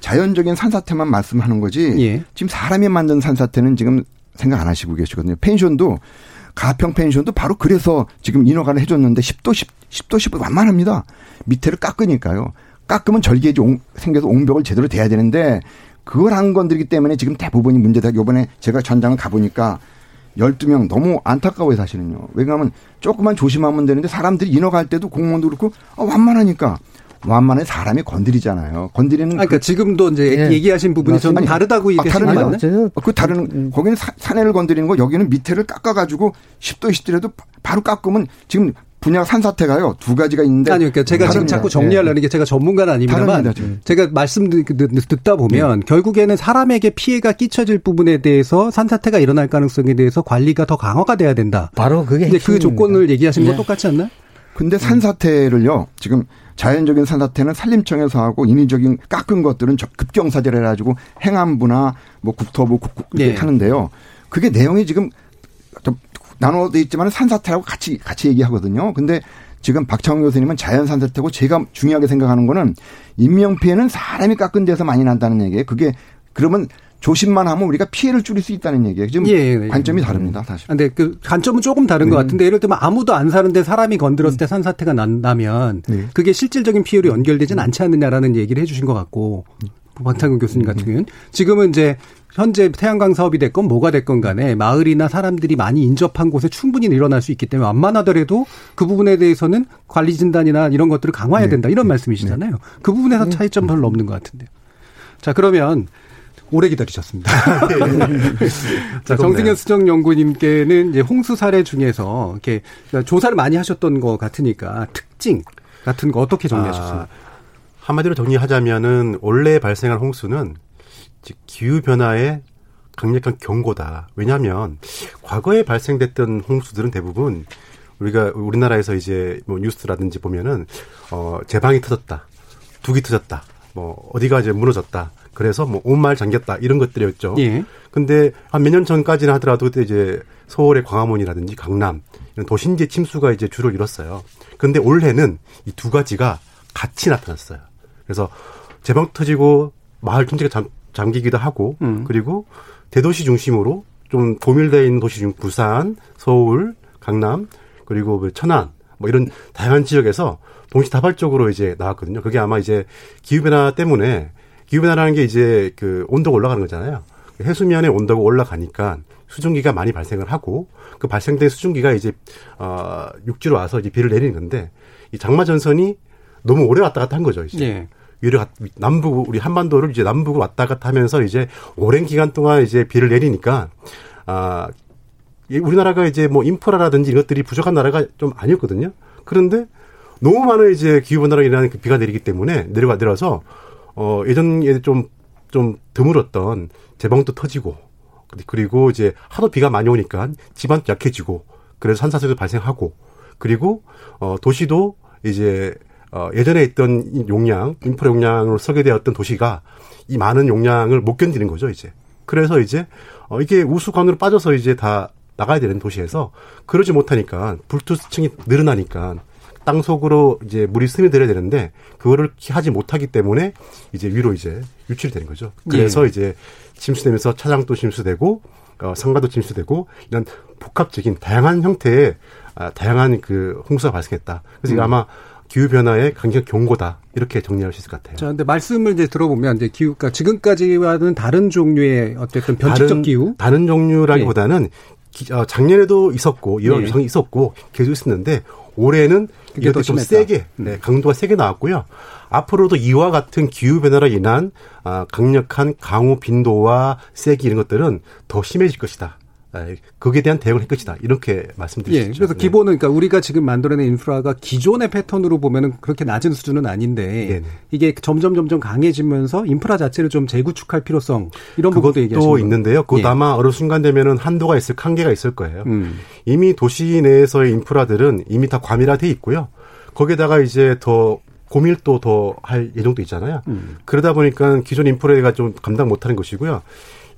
자연적인 산사태만 말씀하는 거지. 예. 지금 사람이 만든 산사태는 지금 생각 안 하시고 계시거든요. 펜션도 가평 펜션도 바로 그래서 지금 인허가를 해줬는데 10도 10, 10도 10도 완만합니다. 밑에를 깎으니까요. 깎으면 절개지 생겨서 옹벽을 제대로 대야 되는데 그걸 안 건드리기 때문에 지금 대부분이 문제다. 요번에 제가 전장을 가보니까 12명 너무 안타까워요, 사실은요. 왜냐하면 조금만 조심하면 되는데 사람들이 인허갈 때도 공무원도 그렇고 아, 완만하니까 완만해 사람이 건드리잖아요. 건드리는 아, 그러니까 그, 지금도 이제 예. 얘기하신 부분이 저는 다르다고 얘기하시는 거 맞나요? 그 다른 음. 거기는 산해를 건드리는 거 여기는 밑에를 깎아 가지고 10도 20도라도 바로 깎으면 지금 분야 산사태가요 두 가지가 있는데 아니요, 그러니까 제가 지금 자꾸 정리하려는 게 제가 전문가는 아닙니다만 제가 말씀 듣다 보면 네. 결국에는 사람에게 피해가 끼쳐질 부분에 대해서 산사태가 일어날 가능성에 대해서 관리가 더 강화가 돼야 된다. 바로 그게 그 조건을 얘기하시는 건 네. 똑같지 않나요? 근데 산사태를요 지금 자연적인 산사태는 산림청에서 하고 인위적인 깎은 것들은 급경사제를 해가지고 행안부나 뭐 국토부 국, 네. 하는데요. 그게 내용이 지금 나눠져 있지만 산사태라고 같이 같이 얘기하거든요. 근데 지금 박창훈 교수님은 자연 산사태고 제가 중요하게 생각하는 거는 인명 피해는 사람이 깎은 데서 많이 난다는 얘기예요. 그게 그러면 조심만 하면 우리가 피해를 줄일 수 있다는 얘기예요. 지금 예, 예, 관점이 다릅니다. 사실. 근데 그 관점은 조금 다른 네. 것 같은데 예를 들면 아무도 안 사는데 사람이 건드렸을 때 산사태가 난다면 네. 그게 실질적인 피해로 연결되지는 않지 않느냐라는 얘기를 해주신 것 같고 박창근 교수님 같은 경우는 지금은 이제 현재 태양광 사업이 됐건 뭐가 됐건 간에 마을이나 사람들이 많이 인접한 곳에 충분히 일어날 수 있기 때문에 완만하더라도 그 부분에 대해서는 관리 진단이나 이런 것들을 강화해야 네. 된다 이런 네. 말씀이시잖아요. 네. 그 부분에서 네. 차이점 별로 없는 것 같은데요. 자 그러면 오래 기다리셨습니다. 자, 정승현 수정연구님께는 이제 홍수 사례 중에서 이렇게 조사를 많이 하셨던 것 같으니까 특징 같은 거 어떻게 정리하셨습니까? 아, 한마디로 정리하자면은 원래 발생한 홍수는 기후 변화의 강력한 경고다. 왜냐하면 과거에 발생됐던 홍수들은 대부분 우리가 우리나라에서 이제 뭐 뉴스라든지 보면은 어 제방이 터졌다, 두기 터졌다, 뭐 어디가 이제 무너졌다. 그래서 뭐온 마을 잠겼다 이런 것들이었죠. 예. 근데 한 몇 년 전까지는 하더라도 그때 이제 서울의 광화문이라든지 강남 이런 도심지 침수가 이제 주를 이뤘어요. 근데 올해는 이 두 가지가 같이 나타났어요. 그래서 제방 터지고 마을 전체가 잠, 잠기기도 하고 음. 그리고 대도시 중심으로 좀 고밀되어 있는 도시 중 부산, 서울, 강남 그리고 그 천안 뭐 이런 다양한 지역에서 동시다발적으로 이제 나왔거든요. 그게 아마 이제 기후 변화 때문에 기후 변화라는 게 이제 그 온도가 올라가는 거잖아요. 해수면의 온도가 올라가니까 수증기가 많이 발생을 하고 그 발생된 수증기가 이제 어 육지로 와서 이제 비를 내리는 건데 이 장마 전선이 너무 오래 왔다 갔다 한 거죠, 이제. 네. 위로 남부 우리 한반도를 이제 남북으로 왔다 갔다 하면서 이제 오랜 기간 동안 이제 비를 내리니까 아 우리나라가 이제 뭐 인프라라든지 이것들이 부족한 나라가 좀 아니었거든요. 그런데 너무 많은 이제 기후 변화로 인한 그 비가 내리기 때문에 내려가 내려서 어 예전에 좀좀 좀 드물었던 제방도 터지고 그리고 이제 하도 비가 많이 오니까 집안도 약해지고 그래서 산사태도 발생하고 그리고 어 도시도 이제 어, 예전에 있던 용량, 인프라 용량으로 설계되었던 도시가 이 많은 용량을 못 견디는 거죠, 이제. 그래서 이제, 어, 이게 우수관으로 빠져서 이제 다 나가야 되는 도시에서 그러지 못하니까 불투층이 늘어나니까 땅 속으로 이제 물이 스며들어야 되는데 그거를 하지 못하기 때문에 이제 위로 이제 유출이 되는 거죠. 그래서 예. 이제 침수되면서 차장도 침수되고 어, 상가도 침수되고 이런 복합적인 다양한 형태의 아, 다양한 그 홍수가 발생했다. 그래서 음. 아마 기후 변화의 강력 경고다 이렇게 정리할 수 있을 것 같아요. 자, 근데 말씀을 이제 들어보면 이제 기후가 그러니까 지금까지와는 다른 종류의 어쨌든 변칙적 다른, 기후 다른 종류라기보다는 네. 기, 어, 작년에도 있었고 이런 네. 있었고 계속 있었는데 올해는 이게 좀 세게 네, 음. 강도가 세게 나왔고요. 앞으로도 이와 같은 기후 변화로 인한 아, 강력한 강우 빈도와 세기 이런 것들은 더 심해질 것이다. 아, 거기에 대한 대응을 할 것이다. 이렇게 말씀드릴 예, 수 있죠. 그래서 네. 기본은 그러니까 우리가 지금 만들어낸 인프라가 기존의 패턴으로 보면은 그렇게 낮은 수준은 아닌데 네네. 이게 점점 점점 강해지면서 인프라 자체를 좀 재구축할 필요성 이런 부분도 얘기하시는 있는데요. 그것 예. 아마 어느 순간 되면은 한도가 있을 한계가 있을 거예요. 음. 이미 도시 내에서의 인프라들은 이미 다 과밀화돼 있고요. 거기에다가 이제 더 고밀도 더 할 예정도 있잖아요. 음. 그러다 보니까 기존 인프라가 좀 감당 못하는 것이고요.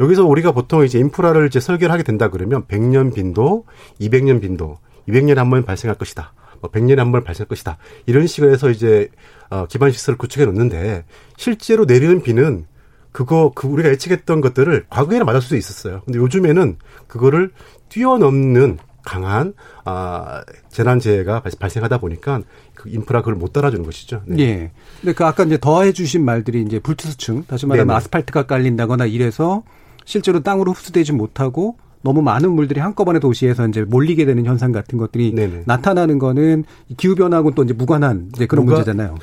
여기서 우리가 보통 이제 인프라를 이제 설계를 하게 된다 그러면 100년 빈도, 200년 빈도, 200년에 한 번 발생할 것이다. 뭐 100년에 한 번 발생할 것이다. 이런 식으로 해서 이제 어 기반 시설을 구축해 놓는데 실제로 내리는 비는 그거 그 우리가 예측했던 것들을 과거에는 맞을 수도 있었어요. 근데 요즘에는 그거를 뛰어넘는 강한 아 재난재해가 발생하다 보니까 그 인프라 그걸 못 따라주는 것이죠. 네. 예. 근데 그 아까 이제 더해 주신 말들이 이제 불투수층 다시 말하면 네네. 아스팔트가 깔린다거나 이래서 실제로 땅으로 흡수되지 못하고 너무 많은 물들이 한꺼번에 도시에서 이제 몰리게 되는 현상 같은 것들이 네네. 나타나는 거는 기후 변화하고는 또 이제 무관한 이제 그런 문제잖아요.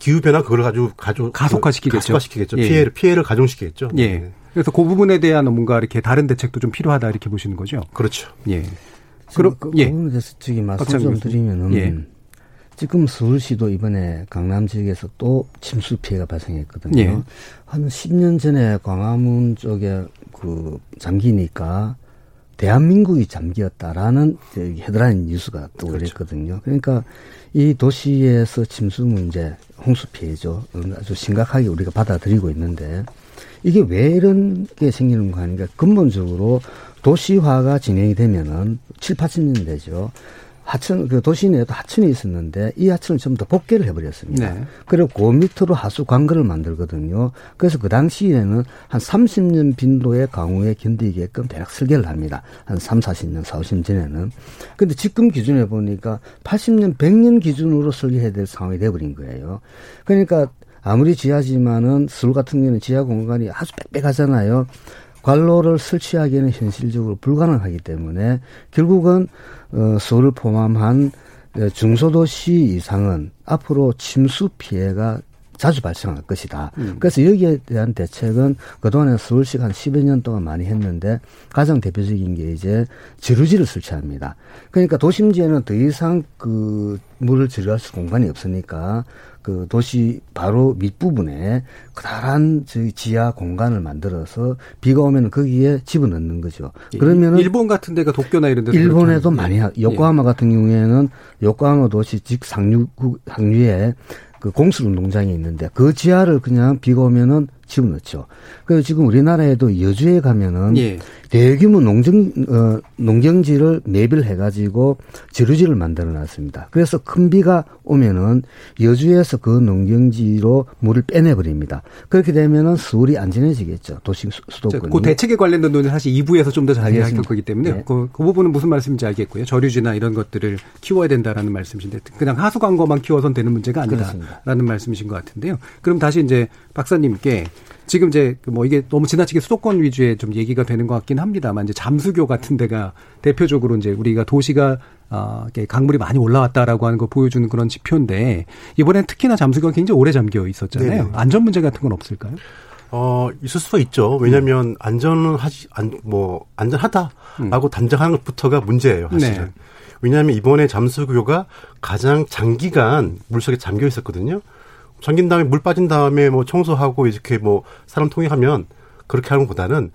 기후 변화 그걸 가지고 가져 가속화시키겠죠. 가속화시키겠죠. 예. 피해를 피해를 가중시키겠죠. 예. 네. 그래서 그 부분에 대한 뭔가 이렇게 다른 대책도 좀 필요하다 이렇게 보시는 거죠. 그렇죠. 예. 그럼 그, 그 예. 부분에 대해서 저기 말씀 좀 드리면은 예. 지금 서울시도 이번에 강남 지역에서 또 침수 피해가 발생했거든요. 예. 한 10년 전에 광화문 쪽에 그 잠기니까 대한민국이 잠기었다라는 헤드라인 뉴스가 또 그렇죠. 그랬거든요. 그러니까 이 도시에서 침수 문제, 홍수 피해죠. 아주 심각하게 우리가 받아들이고 있는데 이게 왜 이런 게 생기는 거 아닌가? 근본적으로 도시화가 진행이 되면은 7, 80년 되죠. 하천 그 도시 내에도 하천이 있었는데 이 하천을 전부 다 복개를 해버렸습니다. 네. 그리고 그 밑으로 하수 관거를 만들거든요. 그래서 그 당시에는 한 30년 빈도의 강우에 견디게끔 대략 설계를 합니다. 한 3, 40년, 4, 50년 전에는. 근데 지금 기준에 보니까 80년, 100년 기준으로 설계해야 될 상황이 돼버린 거예요. 그러니까 아무리 지하지만은 서울 같은 경우는 지하 공간이 아주 빽빽하잖아요. 관로를 설치하기에는 현실적으로 불가능하기 때문에 결국은 어, 서울을 포함한 어, 중소도시 이상은 앞으로 침수 피해가 자주 발생할 것이다. 음. 그래서 여기에 대한 대책은 그동안에 서울시가 한 10여 년 동안 많이 했는데 가장 대표적인 게 이제 지루지를 설치합니다. 그러니까 도심지에는 더 이상 그 물을 지루할 수 공간이 없으니까 그 도시 바로 밑부분에 커다란 저희 지하 공간을 만들어서 비가 오면 거기에 집어넣는 거죠. 예, 그러면은 일본 같은 데가 도쿄나 이런 데 일본에도 많이 하, 요코하마 예. 같은 경우에는 요코하마 도시 직 상류 상류에 그 공술 운동장이 있는데 그 지하를 그냥 비가 오면은 집어넣죠. 그래서 지금 우리나라에도 여주에 가면은 예. 대규모 농정 어, 농경지를 매입을 해가지고 지루지를 만들어 놨습니다. 그래서 큰 비가 오면은 여주에서 그 농경지로 물을 빼내 버립니다. 그렇게 되면은 서울이 안전해지겠죠. 도시 수도권이. 그 대책에 관련된 논의 사실 2부에서 좀 더 자세히 할 거기 때문에 네. 그, 그 부분은 무슨 말씀인지 알겠고요. 저류지나 이런 것들을 키워야 된다라는 말씀이신데 그냥 하수 광고만 키워선 되는 문제가 아니다라는 그렇습니다. 말씀이신 것 같은데요. 그럼 다시 이제 박사님께 지금 이제 뭐 이게 너무 지나치게 수도권 위주의 좀 얘기가 되는 것 같긴 합니다만 이제 잠수교 같은 데가 대표적으로 이제 우리가 도시가 아, 강물이 많이 올라왔다라고 하는 거 보여주는 그런 지표인데 이번엔 특히나 잠수교가 굉장히 오래 잠겨 있었잖아요. 네네. 안전 문제 같은 건 없을까요? 어, 있을 수가 있죠. 왜냐하면 음. 안전은 하지, 안, 뭐, 안전하다라고 음. 단정하는 것부터가 문제예요, 사실은. 네. 왜냐하면 이번에 잠수교가 가장 장기간 물속에 잠겨 있었거든요. 잠긴 다음에 물 빠진 다음에 뭐 청소하고 이렇게 뭐 사람 통행하면 그렇게 하는 것보다는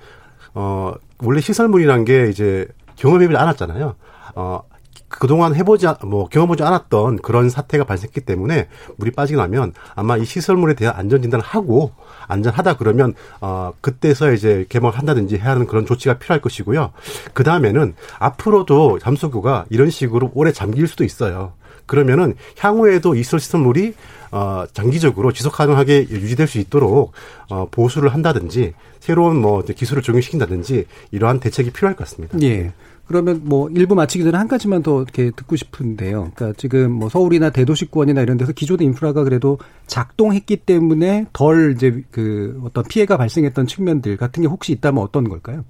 어 원래 시설물이란 게 이제 경험해보지 않았잖아요. 어 그동안 해보지 뭐 경험하지 않았던 그런 사태가 발생했기 때문에 물이 빠지고 나면 아마 이 시설물에 대한 안전 진단을 하고 안전하다 그러면 어 그때서 이제 개방을 한다든지 해야 하는 그런 조치가 필요할 것이고요. 그 다음에는 앞으로도 잠수교가 이런 식으로 오래 잠길 수도 있어요. 그러면은 향후에도 이설 시설물이 어 장기적으로 지속 가능하게 유지될 수 있도록 어 보수를 한다든지 새로운 뭐 기술을 적용시킨다든지 이러한 대책이 필요할 것 같습니다. 예. 그러면 뭐 일부 마치기 전에 한 가지만 더 이렇게 듣고 싶은데요. 그러니까 지금 뭐 서울이나 대도시권이나 이런 데서 기존의 인프라가 그래도 작동했기 때문에 덜 이제 그 어떤 피해가 발생했던 측면들 같은 게 혹시 있다면 어떤 걸까요?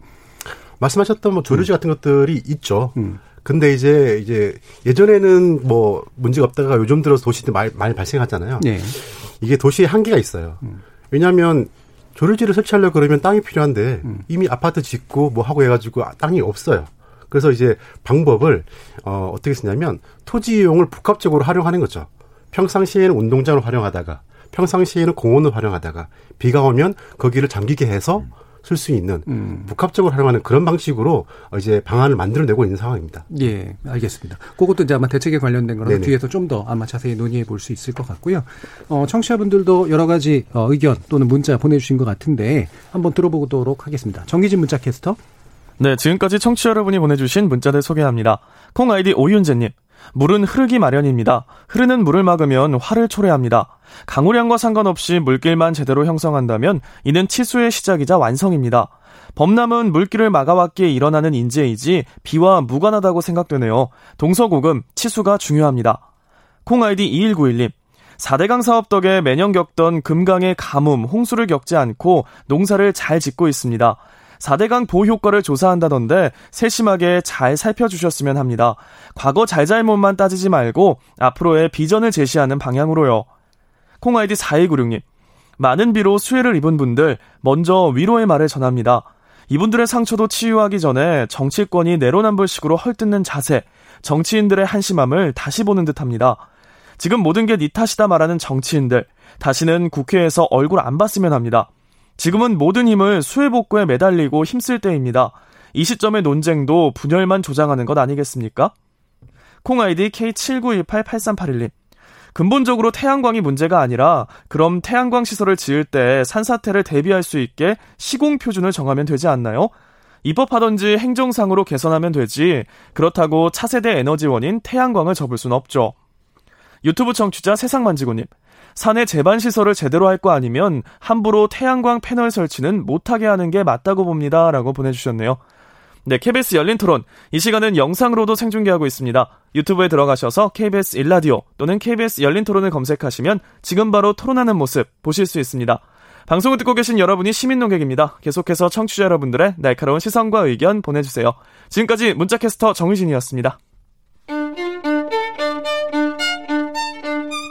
말씀하셨던 뭐 조류지 음. 같은 것들이 있죠. 음. 근데 이제 이제 예전에는 뭐 문제가 없다가 요즘 들어서 도시들 많이, 많이 발생하잖아요. 네. 이게 도시의 한계가 있어요. 음. 왜냐하면 조류지를 설치하려 그러면 땅이 필요한데 음. 이미 아파트 짓고 뭐 하고 해가지고 땅이 없어요. 그래서 이제 방법을 어, 어떻게 쓰냐면 토지 이용을 복합적으로 활용하는 거죠. 평상시에는 운동장을 활용하다가 평상시에는 공원을 활용하다가 비가 오면 거기를 잠기게 해서 음. 쓸 수 있는 음. 복합적으로 활용하는 그런 방식으로 이제 방안을 만들어내고 있는 상황입니다. 예, 알겠습니다. 그것도 이제 아마 대책에 관련된 거라서 뒤에서 좀 더 아마 자세히 논의해 볼 수 있을 것 같고요. 어, 청취자분들도 여러 가지 어, 의견 또는 문자 보내주신 것 같은데 한번 들어보도록 하겠습니다. 정기진 문자 캐스터. 네, 지금까지 청취자 여러분이 보내주신 문자들 소개합니다. 콩 아이디 오윤재님. 물은 흐르기 마련입니다. 흐르는 물을 막으면 화를 초래합니다. 강우량과 상관없이 물길만 제대로 형성한다면 이는 치수의 시작이자 완성입니다. 범람은 물길을 막아왔기에 일어나는 인재이지 비와 무관하다고 생각되네요. 동서고금 치수가 중요합니다. 콩 아이디 2191님. 4대강 사업 덕에 매년 겪던 금강의 가뭄, 홍수를 겪지 않고 농사를 잘 짓고 있습니다. 4대강 보호 효과를 조사한다던데 세심하게 잘 살펴주셨으면 합니다. 과거 잘잘못만 따지지 말고 앞으로의 비전을 제시하는 방향으로요. 콩아이디 4296님. 많은 비로 수해를 입은 분들 먼저 위로의 말을 전합니다. 이분들의 상처도 치유하기 전에 정치권이 내로남불식으로 헐뜯는 자세, 정치인들의 한심함을 다시 보는 듯합니다. 지금 모든 게 네 탓이다 말하는 정치인들, 다시는 국회에서 얼굴 안 봤으면 합니다. 지금은 모든 힘을 수해 복구에 매달리고 힘쓸 때입니다. 이 시점의 논쟁도 분열만 조장하는 것 아니겠습니까? 콩 아이디 K79188381님. 근본적으로 태양광이 문제가 아니라 그럼 태양광 시설을 지을 때 산사태를 대비할 수 있게 시공 표준을 정하면 되지 않나요? 입법하던지 행정상으로 개선하면 되지 그렇다고 차세대 에너지원인 태양광을 접을 순 없죠. 유튜브 청취자 세상만지고님. 산에 제반 시설을 제대로 할 거 아니면 함부로 태양광 패널 설치는 못하게 하는 게 맞다고 봅니다. 라고 보내주셨네요. 네, KBS 열린 토론. 이 시간은 영상으로도 생중계하고 있습니다. 유튜브에 들어가셔서 KBS 일라디오 또는 KBS 열린 토론을 검색하시면 지금 바로 토론하는 모습 보실 수 있습니다. 방송을 듣고 계신 여러분이 시민 농객입니다. 계속해서 청취자 여러분들의 날카로운 시선과 의견 보내주세요. 지금까지 문자캐스터 정의진이었습니다.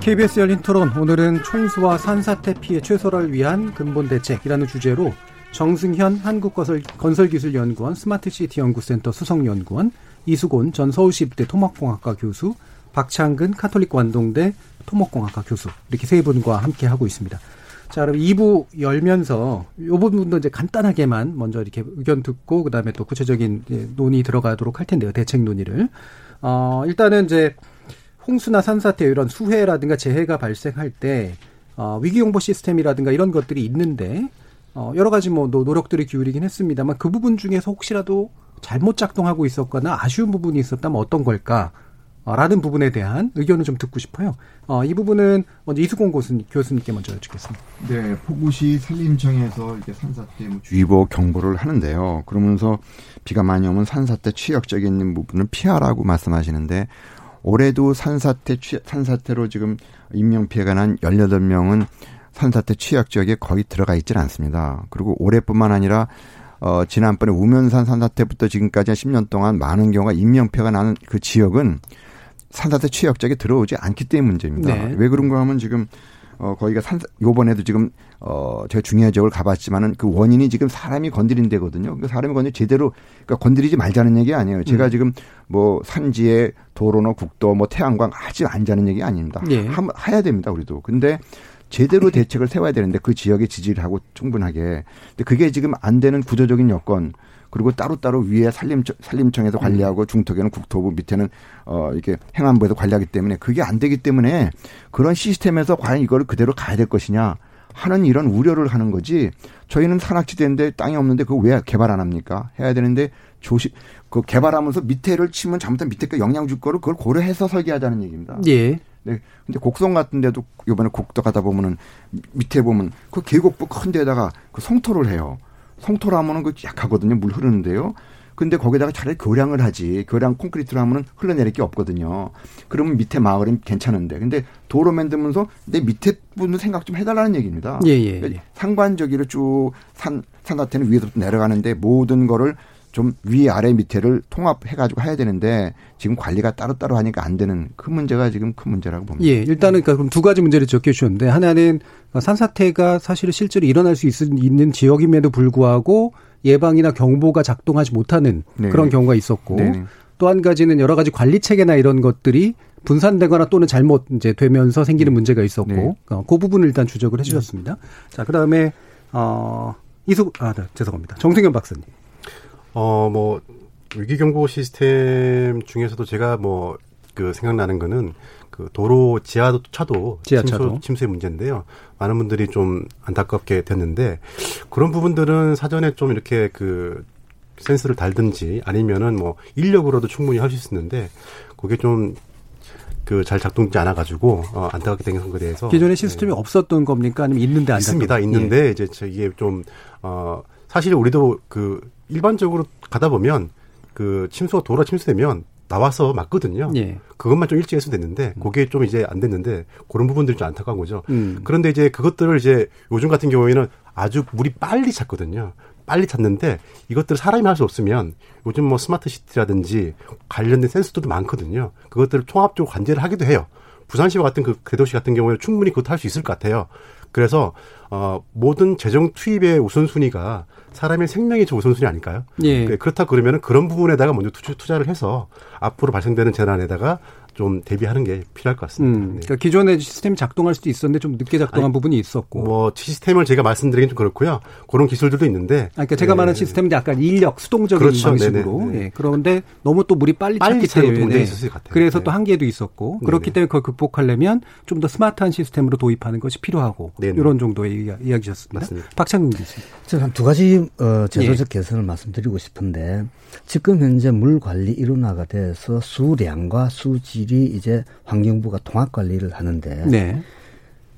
KBS 열린 토론 오늘은 총수와 산사태 피해 최소화를 위한 근본 대책이라는 주제로 정승현 한국건설기술연구원 스마트시티 연구센터 수석연구원 이수곤 전 서울시립대 토목공학과 교수 박창근 가톨릭 관동대 토목공학과 교수 이렇게 세 분과 함께 하고 있습니다. 자, 그럼 2부 열면서 요 부분도 이제 간단하게만 먼저 이렇게 의견 듣고 그다음에 또 구체적인 논의 들어가도록 할 텐데요. 대책 논의를. 어, 일단은 이제 홍수나 산사태 이런 수해라든가 재해가 발생할 때 어, 위기용보 시스템이라든가 이런 것들이 있는데 어, 여러 가지 뭐 노력들이 기울이긴 했습니다만 그 부분 중에서 혹시라도 잘못 작동하고 있었거나 아쉬운 부분이 있었다면 어떤 걸까? 라는 부분에 대한 의견을 좀 듣고 싶어요. 어, 이 부분은 먼저 이수공 교수님, 교수님께 먼저 여쭙겠습니다. 네, 포구시 산림청에서 이렇게 산사 태 뭐 주의보 경보를 하는데요. 그러면서 비가 많이 오면 산사 태 취약적인 부분을 피하라고 말씀하시는데 올해도 산사태 취, 산사태로 지금 인명 피해가 난 18명은 산사태 취약 지역에 거의 들어가 있지는 않습니다. 그리고 올해뿐만 아니라 어, 지난번에 우면산 산사태부터 지금까지 한 10년 동안 많은 경우가 인명피해가 나는 그 지역은 산사태 취약 지역에 들어오지 않기 때문에 문제입니다. 네. 왜 그런가 하면 지금 어, 거기가 산, 요번에도 지금, 어, 제가 중요한 지역을 가봤지만은 그 원인이 지금 사람이 건드린 데거든요. 그 사람이 건드리 제대로, 그러니까 건드리지 말자는 얘기 아니에요. 제가 음. 지금 뭐 산지에 도로나 국도 뭐 태양광 하지 않자는 얘기 아닙니다. 예. 하, 해야 됩니다. 우리도. 근데 제대로 대책을 세워야 되는데 그 지역에 지지를 하고 충분하게. 근데 그게 지금 안 되는 구조적인 여건 그리고 따로따로 위에 산림청, 산림청에서 관리하고 중턱에는 국토부 밑에는 어 이렇게 행안부에서 관리하기 때문에 그게 안 되기 때문에 그런 시스템에서 과연 이거를 그대로 가야 될 것이냐 하는 이런 우려를 하는 거지 저희는 산악지대인데 땅이 없는데 그거 왜 개발 안 합니까? 해야 되는데 조시 그 개발하면서 밑에를 치면 잘못하면 밑에 거 영향 줄 거를 그걸 고려해서 설계하자는 얘기입니다. 예. 네. 근데 곡성 같은 데도 요번에 곡도 가다 보면은 밑에 보면 그 계곡부 큰 데다가 그 성토를 해요. 성토라면은 그 약하거든요. 물 흐르는데요. 근데 거기다가 차라리 교량을 하지. 교량 콘크리트로 하면은 흘러내릴 게 없거든요. 그러면 밑에 마을은 괜찮은데. 근데 도로 만들면서 내 밑에 분도 생각 좀 해달라는 얘기입니다. 예, 예, 예. 그러니까 상관적으로 쭉 산, 산사태는 위에서부터 내려가는데 모든 거를 좀 위, 아래, 밑에를 통합해가지고 해야 되는데 지금 관리가 따로따로 하니까 안 되는 큰 문제가 지금 큰 문제라고 봅니다. 예, 일단은 그러니까 그럼 두 가지 문제를 적혀주셨는데 하나는 산사태가 사실은 실제로 일어날 수 있 는 지역임에도 불구하고 예방이나 경보가 작동하지 못하는 네. 그런 경우가 있었고 네. 또한 가지는 여러 가지 관리 체계나 이런 것들이 분산되거나 또는 잘못 이제 되면서 생기는 네. 문제가 있었고 네. 어, 그 부분을 일단 주적을 해주셨습니다. 자 그다음에 어 이수 아 네, 죄송합니다 정승현 박사님. 어 뭐 위기경보 시스템 중에서도 제가 뭐 그 생각나는 거는 그 도로 지하 차도 지하차도 침수, 침수 의 문제인데요. 많은 분들이 좀 안타깝게 됐는데 그런 부분들은 사전에 좀 이렇게 그 센스를 달든지 아니면은 뭐 인력으로도 충분히 할 수 있었는데 그게 좀 그 잘 작동되지 않아 가지고 어, 안타깝게 된 거에 대해서 기존의 시스템이 네. 없었던 겁니까 아니면 있는데 안 있습니다. 있는데 예. 이제 이게 좀 어 사실 우리도 그 일반적으로 가다 보면 그 침수가 도로 침수되면 나와서 맞거든요. 예. 그것만 좀 일찍 해서 됐는데 그게 좀 이제 안 됐는데 그런 부분들이 좀 안타까운 거죠. 음. 그런데 이제 그것들을 이제 요즘 같은 경우에는 아주 물이 빨리 찼거든요. 빨리 찼는데 이것들을 사람이 할 수 없으면 요즘 뭐 스마트 시티라든지 관련된 센서들도 많거든요. 그것들을 통합적으로 관제를 하기도 해요. 부산시와 같은 그 대도시 같은 경우에는 충분히 그것도 할 수 있을 것 같아요. 그래서 어 모든 재정 투입의 우선순위가 사람의 생명이 저 우선순위 아닐까요? 예. 네, 그렇다 그러면은 그런 부분에다가 먼저 투자를 해서 앞으로 발생되는 재난에다가 좀 대비하는 게 필요할 것 같습니다. 음, 네. 그러니까 기존의 시스템이 작동할 수도 있었는데 좀 늦게 작동한 아니, 부분이 있었고. 뭐 시스템을 제가 말씀드리긴 좀 그렇고요. 그런 기술들도 있는데. 아, 그러니까 제가 네. 말하는 시스템은 약간 인력 수동적인 그렇죠. 방식으로. 네네. 예. 그런데 너무 또 물이 빨리, 빨리 찼기 때문에. 그래서 네. 또 한계도 있었고. 네네. 그렇기 때문에 그걸 극복하려면 좀 더 스마트한 시스템으로 도입하는 것이 필요하고. 네네. 이런 정도의 이야기셨습니다. 박창근 교수님. 제가 두 가지 어, 제도적 예. 개선을 말씀드리고 싶은데 지금 현재 물 관리 일원화가 돼서 수량과 수질이 이제 환경부가 통합 관리를 하는데 네.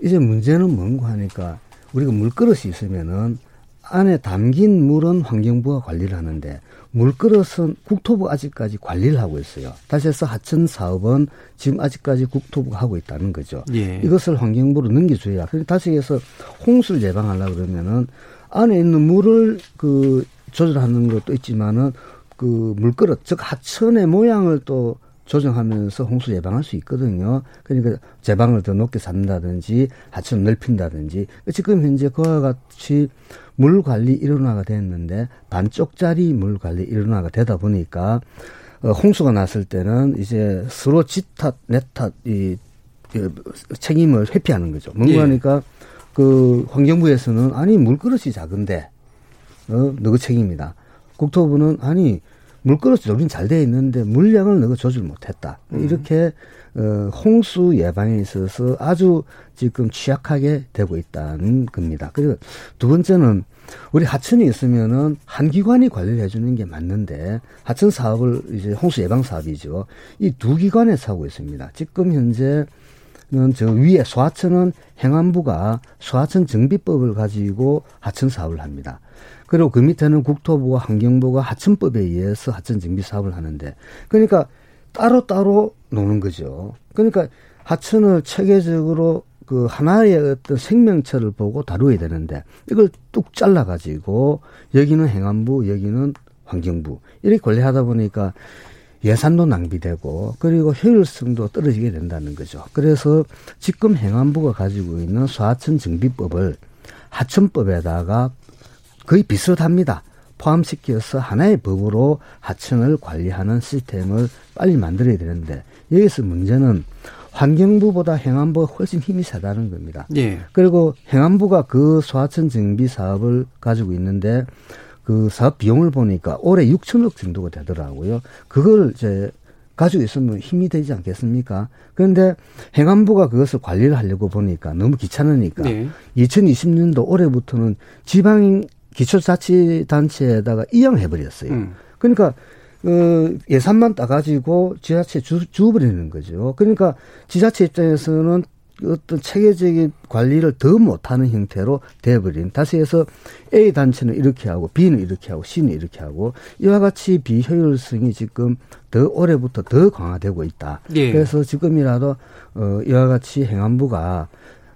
이제 문제는 뭔가 하니까 우리가 물그릇이 있으면은 안에 담긴 물은 환경부가 관리를 하는데 물그릇은 국토부 아직까지 관리를 하고 있어요. 다시 해서 하천 사업은 지금 아직까지 국토부가 하고 있다는 거죠. 예. 이것을 환경부로 넘겨줘야. 그러니까 다시 해서 홍수를 예방하려 그러면은 안에 있는 물을 그 조절하는 것도 있지만은 그 물그릇 즉 하천의 모양을 또 조정하면서 홍수 예방할 수 있거든요. 그러니까 제방을 더 높게 쌓는다든지 하천을 넓힌다든지 지금 현재 그와 같이 물 관리 일원화가 됐는데 반쪽짜리 물 관리 일원화가 되다 보니까 어, 홍수가 났을 때는 이제 서로 지탓 내탓 이, 이 책임을 회피하는 거죠. 뭔가 예. 하니까 그 환경부에서는 아니 물그릇이 작은데 어 너그 책임이다. 국토부는 아니 물그릇 조립 잘돼 있는데 물량을 너가 조절 못했다. 음. 이렇게 어, 홍수 예방에 있어서 아주 지금 취약하게 되고 있다는 겁니다. 그리고 두 번째는 우리 하천이 있으면은 한 기관이 관리를 해주는 게 맞는데 하천 사업을 이제 홍수 예방 사업이죠. 이 두 기관에서 하고 있습니다. 지금 현재 는 저 위에 소하천은 행안부가 소하천 정비법을 가지고 하천 사업을 합니다. 그리고 그 밑에는 국토부와 환경부가 하천법에 의해서 하천 정비 사업을 하는데 그러니까 따로 따로 노는 거죠. 그러니까 하천을 체계적으로 그 하나의 어떤 생명체를 보고 다루어야 되는데 이걸 뚝 잘라 가지고 여기는 행안부 여기는 환경부 이렇게 관리하다 보니까 예산도 낭비되고 그리고 효율성도 떨어지게 된다는 거죠. 그래서 지금 행안부가 가지고 있는 소하천 정비법을 하천법에다가 거의 비슷합니다. 포함시켜서 하나의 법으로 하천을 관리하는 시스템을 빨리 만들어야 되는데 여기서 문제는 환경부보다 행안부가 훨씬 힘이 세다는 겁니다. 예. 그리고 행안부가 그 소하천 정비 사업을 가지고 있는데 그 사업 비용을 보니까 올해 6천억 정도가 되더라고요. 그걸 이제 가지고 있으면 힘이 되지 않겠습니까? 그런데 행안부가 그것을 관리를 하려고 보니까 너무 귀찮으니까 네. 2020년도 올해부터는 지방 기초자치단체에다가 이양해버렸어요. 음. 그러니까 어, 예산만 따가지고 지자체에 주, 주버리는 거죠. 그러니까 지자체 입장에서는 어떤 체계적인 관리를 더 못하는 형태로 돼버린. 다시 해서 A 단체는 이렇게 하고 B는 이렇게 하고 C는 이렇게 하고 이와 같이 비효율성이 지금 더 올해부터 더 강화되고 있다. 예. 그래서 지금이라도 어 이와 같이 행안부가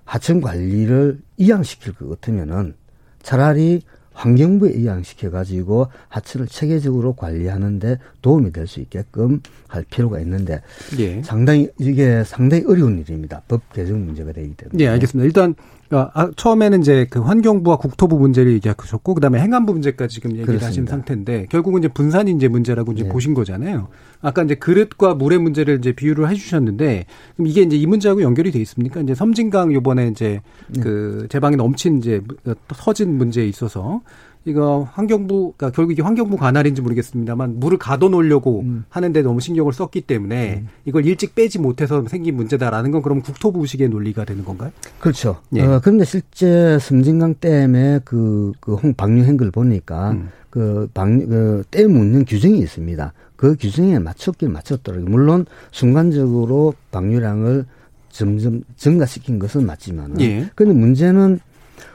하천 관리를 이양시킬 것 같으면은 차라리 환경부에 이양시켜가지고 하천을 체계적으로 관리하는데 도움이 될 수 있게끔 할 필요가 있는데 예. 상당히 이게 상당히 어려운 일입니다. 법 개정 문제가 되기 때문에. 네, 알겠습니다. 일단 아, 처음에는 이제 그 환경부와 국토부 문제를 얘기하셨고 그다음에 행안부 문제까지 지금 얘기를 그렇습니다. 하신 상태인데 결국은 이제 분산이 이제 문제라고 이제 네. 보신 거잖아요. 아까 이제 그릇과 물의 문제를 이제 비유를 해 주셨는데 그럼 이게 이제 이 문제하고 연결이 돼 있습니까? 이제 섬진강 요번에 이제 네. 그 제방에 넘친 이제 터진 문제에 있어서 이거 환경부, 그러니까 결국 이게 환경부 관할인지 모르겠습니다만 물을 가둬놓으려고 음. 하는데 너무 신경을 썼기 때문에 음. 이걸 일찍 빼지 못해서 생긴 문제다라는 건 그럼 국토부식의 논리가 되는 건가요? 그렇죠. 예. 어, 그런데 실제 섬진강 댐의 그, 그 홍, 방류 행글 보니까 음. 그 방, 그, 댐 운영 규정이 있습니다. 그 규정에 맞췄긴 맞췄더라고요. 물론 순간적으로 방류량을 점점 증가시킨 것은 맞지만은. 예. 근데 문제는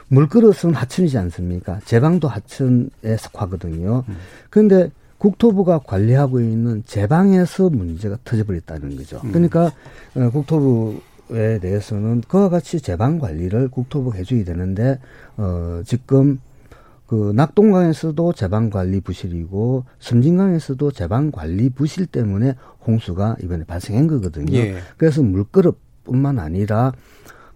물그릇은 하천이지 않습니까? 제방도 하천에 속하거든요. 음. 그런데 국토부가 관리하고 있는 제방에서 문제가 터져버렸다는 거죠. 음. 그러니까 어, 국토부에 대해서는 그와 같이 제방 관리를 국토부가 해줘야 되는데 어 지금 그 낙동강에서도 제방 관리 부실이고 섬진강에서도 제방 관리 부실 때문에 홍수가 이번에 발생한 거거든요. 예. 그래서 물그릇뿐만 아니라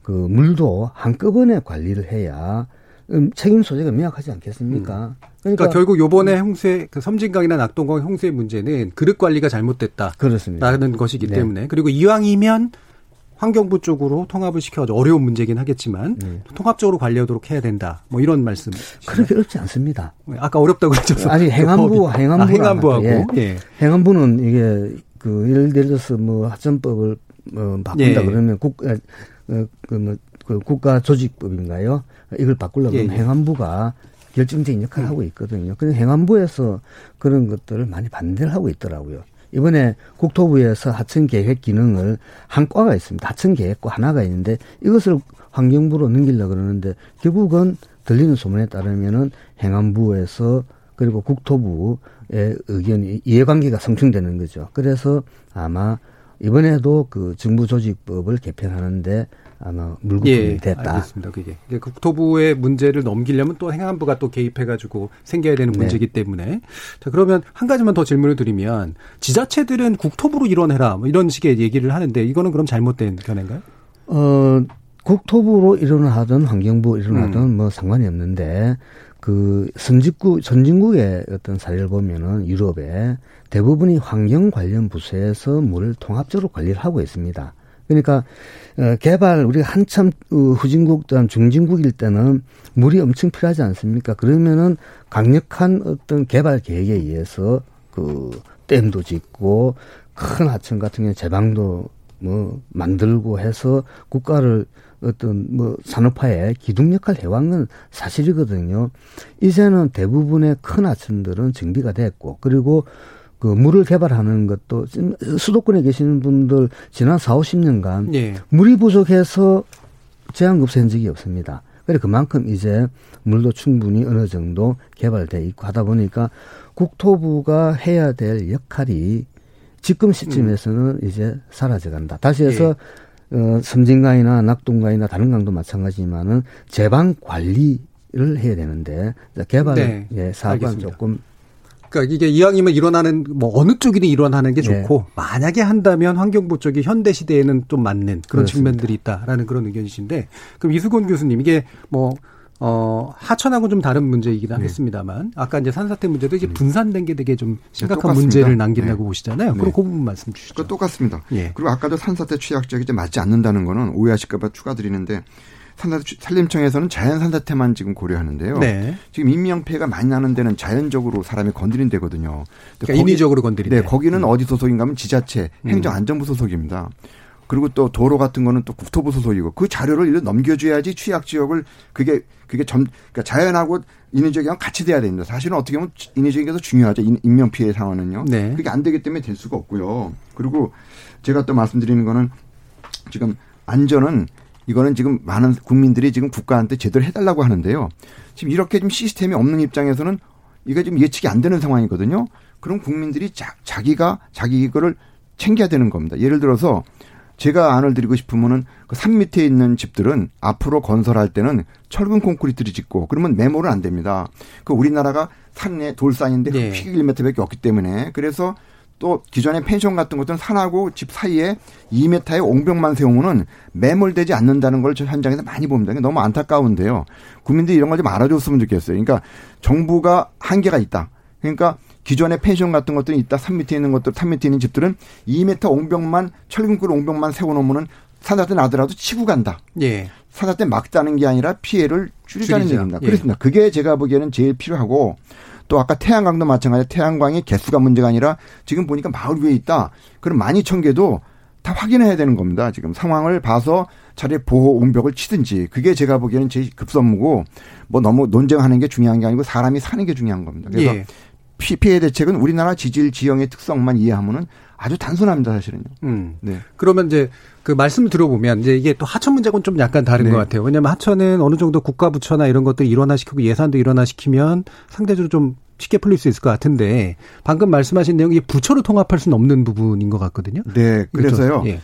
그 물도 한꺼번에 관리를 해야 음, 책임 소재가 명확하지 않겠습니까? 음. 그러니까, 그러니까, 결국 요번에 홍수의 그 섬진강이나 낙동강 홍수의 문제는 그릇 관리가 잘못됐다. 그렇습니다. 라는 것이기 네. 때문에 그리고 이왕이면 환경부 쪽으로 통합을 시켜가지고 어려운 문제긴 하겠지만 네. 통합적으로 관리하도록 해야 된다. 뭐 이런 말씀. 그렇게 어렵지 않습니다. 아까 어렵다고 그랬죠. 아니 행안부 행안부 아, 행안부하고 예. 예. 행안부는 이게 그 예를 들어서 뭐 하천법을 뭐 바꾼다 예. 그러면 국 어, 그뭐 그 국가 조직법인가요? 이걸 바꾸려고 예, 예. 행안부가 결정적인 역할을 음. 하고 있거든요. 그래서 행안부에서 그런 것들을 많이 반대를 하고 있더라고요. 이번에 국토부에서 하천 계획 기능을 한 과가 있습니다. 하천 계획과 하나가 있는데 이것을 환경부로 넘기려고 그러는데 결국은 들리는 소문에 따르면은 행안부에서 그리고 국토부의 의견이 이해관계가 성충되는 거죠. 그래서 아마 이번에도 그 정부 조직법을 개편하는데 아마 물거품이 예, 됐다. 알겠습니다. 그게 국토부의 문제를 넘기려면 또 행안부가 또 개입해가지고 생겨야 되는 네. 문제이기 때문에 자 그러면 한 가지만 더 질문을 드리면 지자체들은 국토부로 이뤄내라 뭐 이런 식의 얘기를 하는데 이거는 그럼 잘못된 견해인가요? 어 국토부로 일어나든 환경부 일어나든 음. 뭐 상관이 없는데 그 선진국 선진국의 어떤 사례를 보면은 유럽에 대부분이 환경 관련 부서에서 물을 통합적으로 관리를 하고 있습니다. 그러니까 어, 개발 우리가 한참 어, 후진국 중진국일 때는 물이 엄청 필요하지 않습니까? 그러면은 강력한 어떤 개발 계획에 의해서 그 댐도 짓고 큰 하천 같은 경우 제방도 뭐 만들고 해서 국가를 어떤 뭐 산업화에 기둥 역할 해왔는 건 사실이거든요. 이제는 대부분의 큰 하천들은 정비가 됐고 그리고 그 물을 개발하는 것도 수도권에 계시는 분들 지난 4, 50년간 예. 물이 부족해서 제한급수한 적이 없습니다. 그래 그만큼 이제 물도 충분히 어느 정도 개발돼 있고 하다 보니까 국토부가 해야 될 역할이 지금 시점에서는 음. 이제 사라져간다. 다시 해서 예. 어, 섬진강이나 낙동강이나 다른 강도 마찬가지지만은 제방 관리를 해야 되는데 개발 네. 예, 사업은 조금 그러니까 이게 이왕이면 일어나는 뭐 어느 쪽이든 일어나는 게 네. 좋고 네. 만약에 한다면 환경부 쪽이 현대 시대에는 좀 맞는 그런 그렇습니다. 측면들이 있다라는 그런 의견이신데 그럼 이수곤 교수님 이게 뭐 어, 하천하고 좀 다른 문제이긴 네. 하겠습니다만, 아까 이제 산사태 문제도 이제 음. 분산된 게 되게 좀 심각한 네, 문제를 남긴다고 네. 보시잖아요. 네. 그럼 그 부분 말씀 주시죠. 똑같습니다. 예. 그리고 아까도 산사태 취약 지역이 맞지 않는다는 거는 오해하실까봐 추가드리는데, 산림청에서는 자연 산사태만 지금 고려하는데요. 네. 지금 인명 피해가 많이 나는 데는 자연적으로 사람이 건드린 데거든요. 그러니까 인위적으로 건드린 네, 거기는 음. 어디 소속인가 하면 지자체, 음. 행정안전부 소속입니다. 그리고 또 도로 같은 거는 또 국토부 소속이고 그 자료를 이렇게 넘겨줘야지 취약 지역을 그게 그게 점 그러니까 자연하고 인위 적이랑 같이 돼야 됩니다. 사실은 어떻게 보면 인위적인 게더 중요하죠. 인명 피해 상황은요. 네. 그게 안 되기 때문에 될 수가 없고요. 그리고 제가 또 말씀드리는 거는 지금 안전은 이거는 지금 많은 국민들이 지금 국가한테 제대로 해달라고 하는데요. 지금 이렇게 좀 시스템이 없는 입장에서는 이게 좀 예측이 안 되는 상황이거든요. 그럼 국민들이 자, 자기가 자기 이거를 챙겨야 되는 겁니다. 예를 들어서 제가 안을 드리고 싶으면은 그 산 밑에 있는 집들은 앞으로 건설할 때는 철근 콘크리트를 짓고 그러면 매몰은 안 됩니다. 그 우리나라가 산에 돌산인데 네. 1m밖에 없기 때문에 그래서 또 기존의 펜션 같은 것들은 산하고 집 사이에 2m의 옹벽만 세우면은 매몰되지 않는다는 걸 저 현장에서 많이 봅니다. 너무 안타까운데요. 국민들이 이런 걸 좀 알아줬으면 좋겠어요. 그러니까 정부가 한계가 있다. 그러니까 기존의 펜션 같은 것들이 있다. 산 밑에 있는 것들, 산 밑에 있는 집들은 2m 옹벽만 철근구로 옹벽만 세워놓으면은 산사태 나더라도 치고 간다. 예. 산사태 막 따는 게 아니라 피해를 줄이자는 줄이자. 얘기입니다. 예. 그렇습니다. 그게 제가 보기에는 제일 필요하고 또 아까 태양광도 마찬가지 태양광의 개수가 문제가 아니라 지금 보니까 마을 위에 있다. 그럼 많이 천 개도 다 확인해야 되는 겁니다. 지금 상황을 봐서 차라리 보호 옹벽을 치든지 그게 제가 보기에는 제일 급선무고 뭐 너무 논쟁하는 게 중요한 게 아니고 사람이 사는 게 중요한 겁니다. 그래서 예. 피해 대책은 우리나라 지질 지형의 특성만 이해하면은 아주 단순합니다, 사실은요. 음. 네. 그러면 이제 그 말씀을 들어보면 이제 이게 또 하천 문제는 좀 약간 다른 네. 것 같아요. 왜냐하면 하천은 어느 정도 국가 부처나 이런 것들 일원화시키고 예산도 일원화시키면 상대적으로 좀 쉽게 풀릴 수 있을 것 같은데 방금 말씀하신 내용이 부처로 통합할 수는 없는 부분인 것 같거든요. 네, 그래서요. 예.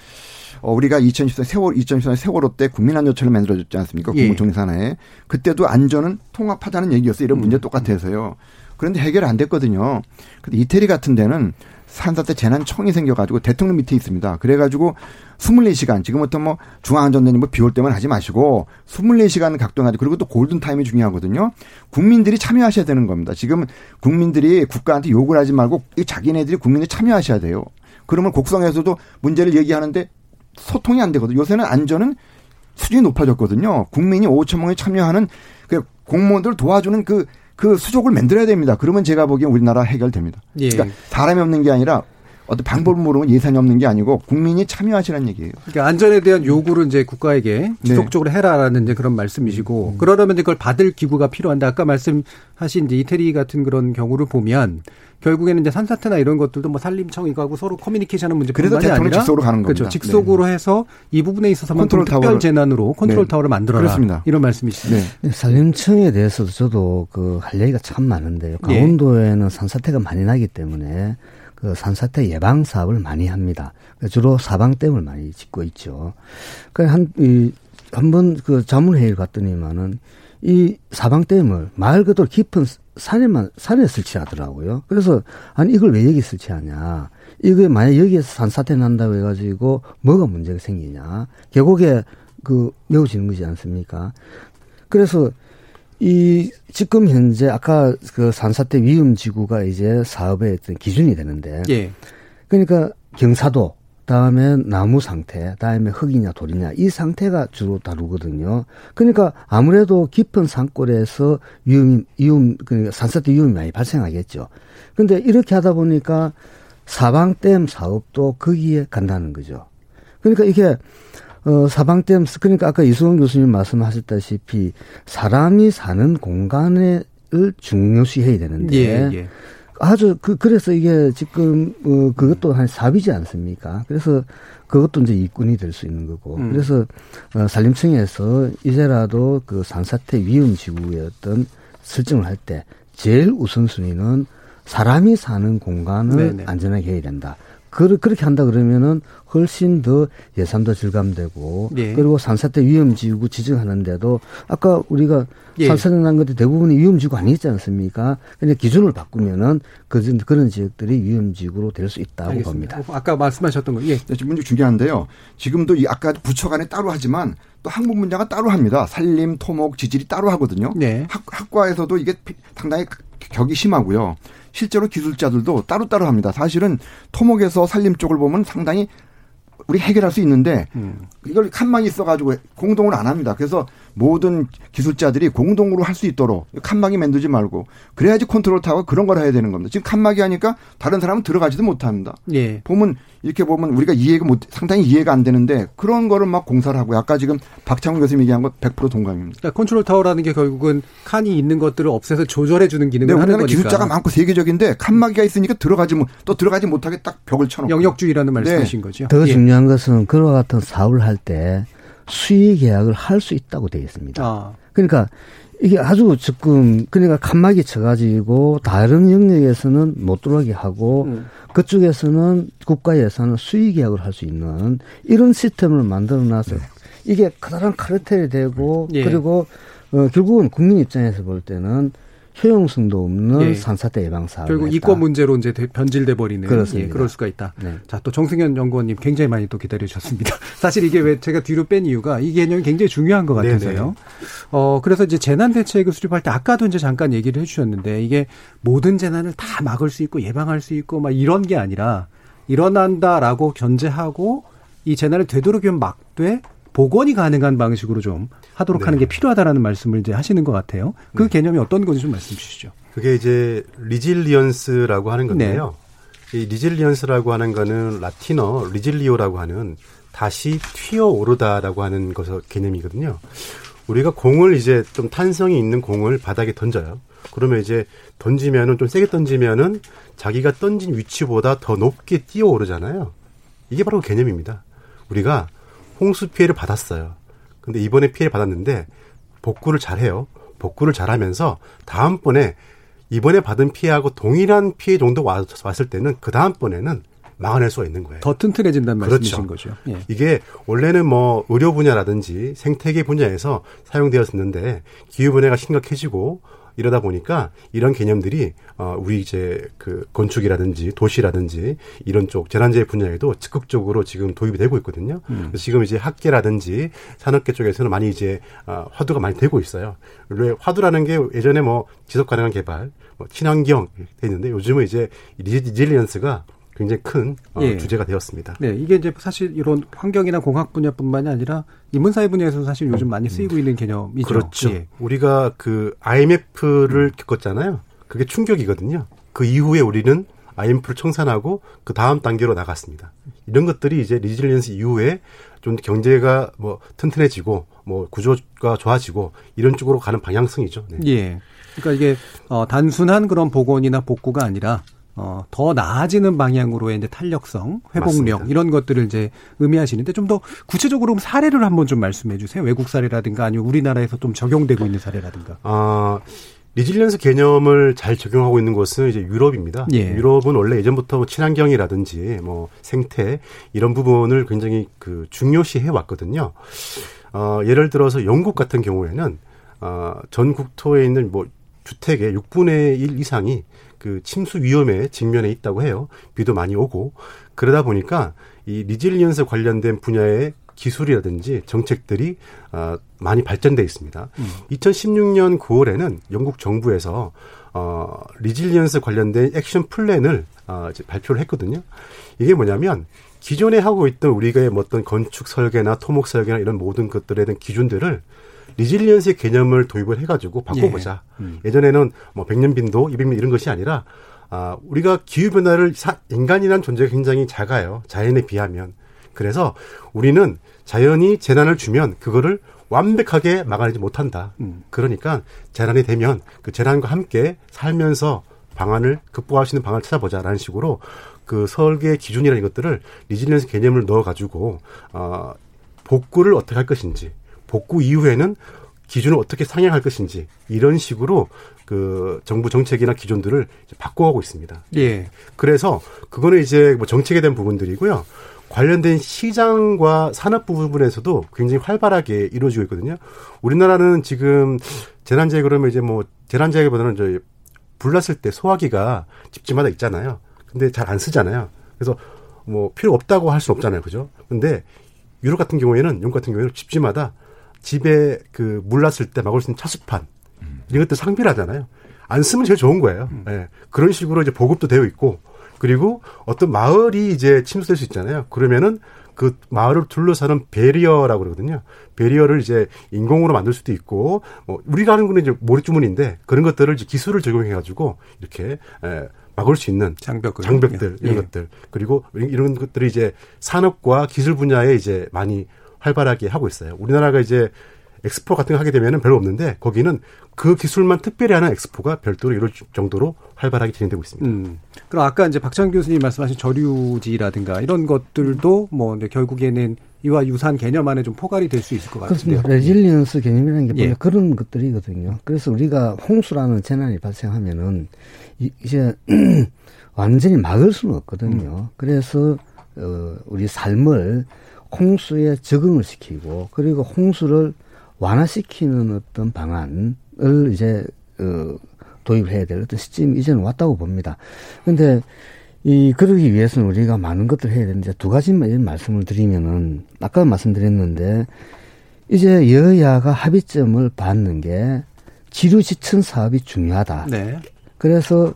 어, 우리가 2014년 세월 2014년 세월호 때 국민안전처를 만들어졌지 않습니까? 예. 국무총리 산하에 그때도 안전은 통합하자는 얘기였어요. 이런 문제 음. 똑같아서요. 그런데 해결 안 됐거든요. 근데 이태리 같은 데는 산사태 재난청이 생겨가지고 대통령 밑에 있습니다. 그래가지고 24시간 지금부터 뭐 중앙안전대님 뭐 비올 때만 하지 마시고 24시간 각동하지 그리고 또 골든타임이 중요하거든요. 국민들이 참여하셔야 되는 겁니다. 지금 국민들이 국가한테 욕을 하지 말고 자기네들이 국민들이 참여하셔야 돼요. 그러면 곡성에서도 문제를 얘기하는데 소통이 안 되거든요. 요새는 안전은 수준이 높아졌거든요. 국민이 5천 명이 참여하는 그 공무원들 도와주는 그, 그 수족을 만들어야 됩니다. 그러면 제가 보기엔 우리나라 해결됩니다. 예. 그러니까 사람이 없는 게 아니라 어떤 방법을 모르면 예산이 없는 게 아니고 국민이 참여하시라는 얘기예요. 그러니까 안전에 대한 요구를 이제 국가에게 네. 지속적으로 해라라는 이제 그런 말씀이시고 음. 그러려면 이제 그걸 받을 기구가 필요한데 아까 말씀하신 이제 이태리 같은 그런 경우를 보면 결국에는 이제 산사태나 이런 것들도 뭐 산림청이고 하고 서로 커뮤니케이션하는 문제뿐만이 아니라 직속으로 가는 그렇죠. 직속으로 네. 해서 이 부분에 있어서만 컨트롤 특별 재난으로 컨트롤 네. 타워를 만들어라. 그렇습니다. 이런 말씀이시죠. 네. 산림청에 대해서도 저도 그 할 얘기가 참 많은데요. 예. 강원도에는 산사태가 많이 나기 때문에 그 산사태 예방 사업을 많이 합니다. 주로 사방댐을 많이 짓고 있죠. 그한 이 한번 그 자문회의를 갔더니만은 이 사방댐을 말 그대로 깊은 산에만 산에 설치하더라고요. 그래서 아니 이걸 왜 여기 설치하냐? 이게 만약 여기에서 산사태 난다고 해가지고 뭐가 문제가 생기냐? 계곡에 그 메워지는 거지 않습니까? 그래서 이 지금 현재 아까 그 산사 태 위험 지구가 이제 사업의 어떤 기준이 되는데, 예. 그러니까 경사도 다음에 나무 상태, 다음에 흙이냐 돌이냐 이 상태가 주로 다루거든요. 그러니까 아무래도 깊은 산골에서 위험, 위험, 그 산사태 위험이 많이 발생하겠죠. 근데 이렇게 하다 보니까 사방댐 사업도 거기에 간다는 거죠. 그러니까 이게 어, 사방댐, 그러니까 아까 이수원 교수님 말씀하셨다시피 사람이 사는 공간을 중요시해야 되는데 예, 예. 아주 그 그래서 이게 지금 어 그것도 한 사비지 않습니까? 그래서 그것도 이제 이권이 될 수 있는 거고. 음. 그래서 어 산림청에서 이제라도 그 산사태 위험 지구의 어떤 설정을 할 때 제일 우선순위는 사람이 사는 공간을 네네. 안전하게 해야 된다. 그, 그렇게 한다 그러면은 훨씬 더 예산도 절감되고 예. 그리고 산사태 위험지구 지정하는데도 아까 우리가 예. 산사태 난 것들 대부분이 위험지구 아니지 않습니까? 그냥 기준을 바꾸면은 그, 그런 지역들이 위험지구로 될 수 있다고 알겠습니다. 봅니다. 아까 말씀하셨던 거 예. 네, 문제 중요한데요. 지금도 이 아까 부처 간에 따로 하지만 또 학문 분야가 따로 합니다. 산림, 토목, 지질이 따로 하거든요. 네. 학, 학과에서도 이게 상당히 격이 심하고요. 실제로 기술자들도 따로따로 합니다. 사실은 토목에서 산림 쪽을 보면 상당히 우리 해결할 수 있는데 음. 이걸 칸막이 있어가지고 공동으로 안 합니다. 그래서 모든 기술자들이 공동으로 할 수 있도록 칸막이 만들지 말고 그래야지 컨트롤 타워가 그런 걸 해야 되는 겁니다. 지금 칸막이 하니까 다른 사람은 들어가지도 못합니다. 예. 보면 이렇게 보면 우리가 이해가 못 상당히 이해가 안 되는데 그런 거를 막 공사를 하고 아까 지금 박창근 교수님 얘기한 거100% 동감입니다. 그러니까 컨트롤 타워라는 게 결국은 칸이 있는 것들을 없애서 조절해 주는 기능을 네, 하는 거니까. 기술자가 많고 세계적인데 칸막이가 있으니까 들어가지 못, 또 들어가지 못하게 딱 벽을 쳐놓고 영역주의라는 말씀이신 네. 거죠. 더 예. 중요한 것은 그와 같은 사업을 할 때 수의 계약을 할 수 있다고 되어 있습니다. 아. 그러니까 이게 아주 지금 그러니까 칸막이 쳐가지고 다른 영역에서는 못 들어가게 하고 음. 그쪽에서는 국가 예산을 수의 계약을 할 수 있는 이런 시스템을 만들어놔서 네. 이게 커다란 카르텔이 되고 예. 그리고 어, 결국은 국민 입장에서 볼 때는 효용성도 없는 예. 산사태 예방 사업. 결국 이권 문제로 이제 변질돼 버리는. 그렇습니다. 예, 그럴 수가 있다. 네. 자, 또 정승현 연구원님 굉장히 많이 또 기다려 주셨습니다. 사실 이게 왜 제가 뒤로 뺀 이유가 이 개념이 굉장히 중요한 것 같아서요. 어, 그래서 이제 재난 대책을 수립할 때 아까도 이제 잠깐 얘기를 해 주셨는데 이게 모든 재난을 다 막을 수 있고 예방할 수 있고 막 이런 게 아니라 일어난다라고 전제하고 이 재난을 되도록이면 막되 복원이 가능한 방식으로 좀 하도록 네. 하는 게 필요하다라는 말씀을 이제 하시는 것 같아요. 그 네. 개념이 어떤 건지 좀 말씀 주시죠. 그게 이제 resilience라고 하는 건데요. 네. 이 resilience라고 하는 거는 라틴어 resilio라고 하는 다시 튀어 오르다라고 하는 것의 개념이거든요. 우리가 공을 이제 좀 탄성이 있는 공을 바닥에 던져요. 그러면 이제 던지면은 좀 세게 던지면은 자기가 던진 위치보다 더 높게 뛰어 오르잖아요. 이게 바로 그 개념입니다. 우리가 홍수 피해를 받았어요. 근데 이번에 피해를 받았는데 복구를 잘해요. 복구를 잘하면서 다음번에 이번에 받은 피해하고 동일한 피해 정도 왔을 때는 그 다음번에는 막아낼 수가 있는 거예요. 더 튼튼해진다는 그렇죠. 말씀이신 거죠. 예. 이게 원래는 뭐 의료 분야라든지 생태계 분야에서 사용되었었는데 기후 변화가 심각해지고 이러다 보니까 이런 개념들이 어 우리 이제 그 건축이라든지 도시라든지 이런 쪽 재난재해 분야에도 적극적으로 지금 도입이 되고 있거든요. 음. 그래서 지금 이제 학계라든지 산업계 쪽에서는 많이 이제 어 화두가 많이 되고 있어요. 원래 화두라는 게 예전에 뭐 지속 가능한 개발, 뭐 친환경 돼 있는데 요즘은 이제 리질리언스가 굉장히 큰 어, 예. 주제가 되었습니다. 네, 이게 이제 사실 이런 환경이나 공학 분야뿐만이 아니라 인문사회 분야에서 사실 요즘 많이 쓰이고 있는 개념이죠. 그렇죠. 예. 우리가 그 IMF를 겪었잖아요. 그게 충격이거든요. 그 이후에 우리는 IMF를 청산하고 그 다음 단계로 나갔습니다. 이런 것들이 이제 resilience 이후에 좀 경제가 뭐 튼튼해지고 뭐 구조가 좋아지고 이런 쪽으로 가는 방향성이죠. 네. 예. 그러니까 이게 어 단순한 그런 복원이나 복구가 아니라 어, 더 나아지는 방향으로의 이제 탄력성, 회복력 맞습니다. 이런 것들을 이제 의미하시는데 좀 더 구체적으로 사례를 한번 좀 말씀해 주세요. 외국 사례라든가 아니면 우리나라에서 좀 적용되고 있는 사례라든가. 아, resilience 개념을 잘 적용하고 있는 곳은 이제 유럽입니다. 예. 유럽은 원래 예전부터 뭐 친환경이라든지 뭐 생태 이런 부분을 굉장히 그 중요시해 왔거든요. 어, 예를 들어서 영국 같은 경우에는 어, 전 국토에 있는 뭐 주택의 6분의 1 이상이 그 침수 위험에 직면해 있다고 해요. 비도 많이 오고 그러다 보니까 이 resilience 관련된 분야의 기술이라든지 정책들이 어, 많이 발전돼 있습니다. 음. 2016년 9월에는 영국 정부에서 어, resilience 관련된 action plan을 어, 발표를 했거든요. 이게 뭐냐면 기존에 하고 있던 우리가 뭐 어떤 건축 설계나 토목 설계나 이런 모든 것들에 대한 기준들을 resilience의 개념을 도입을 해가지고 바꿔보자. 예. 음. 예전에는 뭐 100년 빈도, 200년 이런 것이 아니라 아, 우리가 기후 변화를 사, 인간이란 존재가 굉장히 작아요. 자연에 비하면. 그래서 우리는 자연이 재난을 주면 그거를 완벽하게 막아내지 못한다. 음. 그러니까 재난이 되면 그 재난과 함께 살면서 방안을 극복할 수 있는 방안을 찾아보자라는 식으로 그 설계 기준이라는 것들을 resilience 개념을 넣어가지고 어, 복구를 어떻게 할 것인지 복구 이후에는 기준을 어떻게 상향할 것인지 이런 식으로 그 정부 정책이나 기준들을 바꿔가고 있습니다. 예. 그래서 그거는 이제 뭐 정책에 대한 부분들이고요. 관련된 시장과 산업 부분에서도 굉장히 활발하게 이루어지고 있거든요. 우리나라는 지금 재난재해 그러면 이제 뭐 재난재해보다는 저희 불났을 때 소화기가 집집마다 있잖아요. 근데 잘 안 쓰잖아요. 그래서 뭐 필요 없다고 할 수 없잖아요. 그죠? 근데 유럽 같은 경우에는 영국 같은 경우에는 집집마다 집에 그 물났을 때 막을 수 있는 차수판 이런 것들 상비라잖아요. 안 쓰면 제일 좋은 거예요. 음. 네. 그런 식으로 이제 보급도 되어 있고 그리고 어떤 마을이 이제 침수될 수 있잖아요. 그러면은 그 마을을 둘러싸는 베리어라고 그러거든요. 베리어를 이제 인공으로 만들 수도 있고, 뭐, 우리가 하는 거는 이제 모래주머니인데, 그런 것들을 이제 기술을 적용해 가지고, 이렇게, 에, 막을 수 있는 장벽 장벽들, 이런 예. 것들. 그리고 이런 것들이 이제 산업과 기술 분야에 이제 많이 활발하게 하고 있어요. 우리나라가 이제 엑스포 같은 거 하게 되면은 별로 없는데 거기는 그 기술만 특별히 하는 엑스포가 별도로 이럴 정도로 활발하게 진행되고 있습니다. 음. 그럼 아까 이제 박창근 교수님 말씀하신 저류지라든가 이런 것들도 뭐 결국에는 이와 유사한 개념 안에 좀 포괄이 될 수 있을 것 같은데요. 그렇습니다. resilience 개념이라는 게 예. 그런 것들이거든요. 그래서 우리가 홍수라는 재난이 발생하면은 이제 완전히 막을 수는 없거든요. 음. 그래서 어 우리 삶을 홍수에 적응을 시키고 그리고 홍수를 완화시키는 어떤 방안을 이제 어, 도입해야 될 어떤 시점이 이제는 왔다고 봅니다. 근데 이 그러기 위해서는 우리가 많은 것들을 해야 되는데 두 가지만 말씀을 드리면은 아까 말씀드렸는데 이제 여야가 합의점을 받는 게 지류 지층 사업이 중요하다. 네. 그래서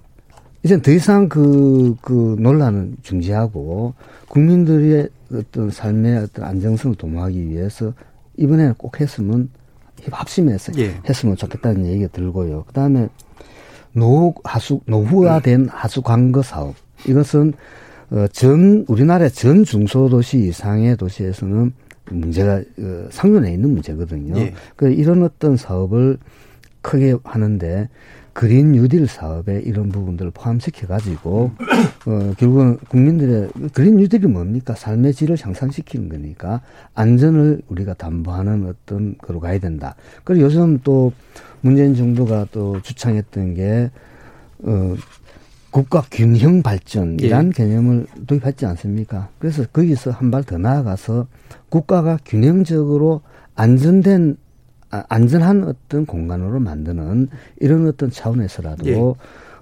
이제 더 이상 그, 그 논란은 중지하고 국민들의 어떤 삶의 어떤 안정성을 도모하기 위해서 이번에는 꼭 했으면 합심해서 예. 했으면 좋겠다는 얘기가 들고요. 그 다음에 노후 하수, 노후화된 하수 광거 사업. 이것은 어, 전, 우리나라 전 중소도시 이상의 도시에서는 문제가, 어, 상존해 있는 문제거든요. 예. 그 이런 어떤 사업을 크게 하는데 그린 뉴딜 사업에 이런 부분들을 포함시켜 가지고 어 결국은 국민들의 그린 뉴딜이 뭡니까 삶의 질을 향상시키는 거니까 안전을 우리가 담보하는 어떤 거로 가야 된다. 그리고 요즘 또 문재인 정부가 또 주창했던 게어 국가 균형 발전이란 예. 개념을 도입했지 않습니까? 그래서 거기서 한 발 더 나아가서 국가가 균형적으로 안전된 아, 안전한 어떤 공간으로 만드는 이런 어떤 차원에서라도 예.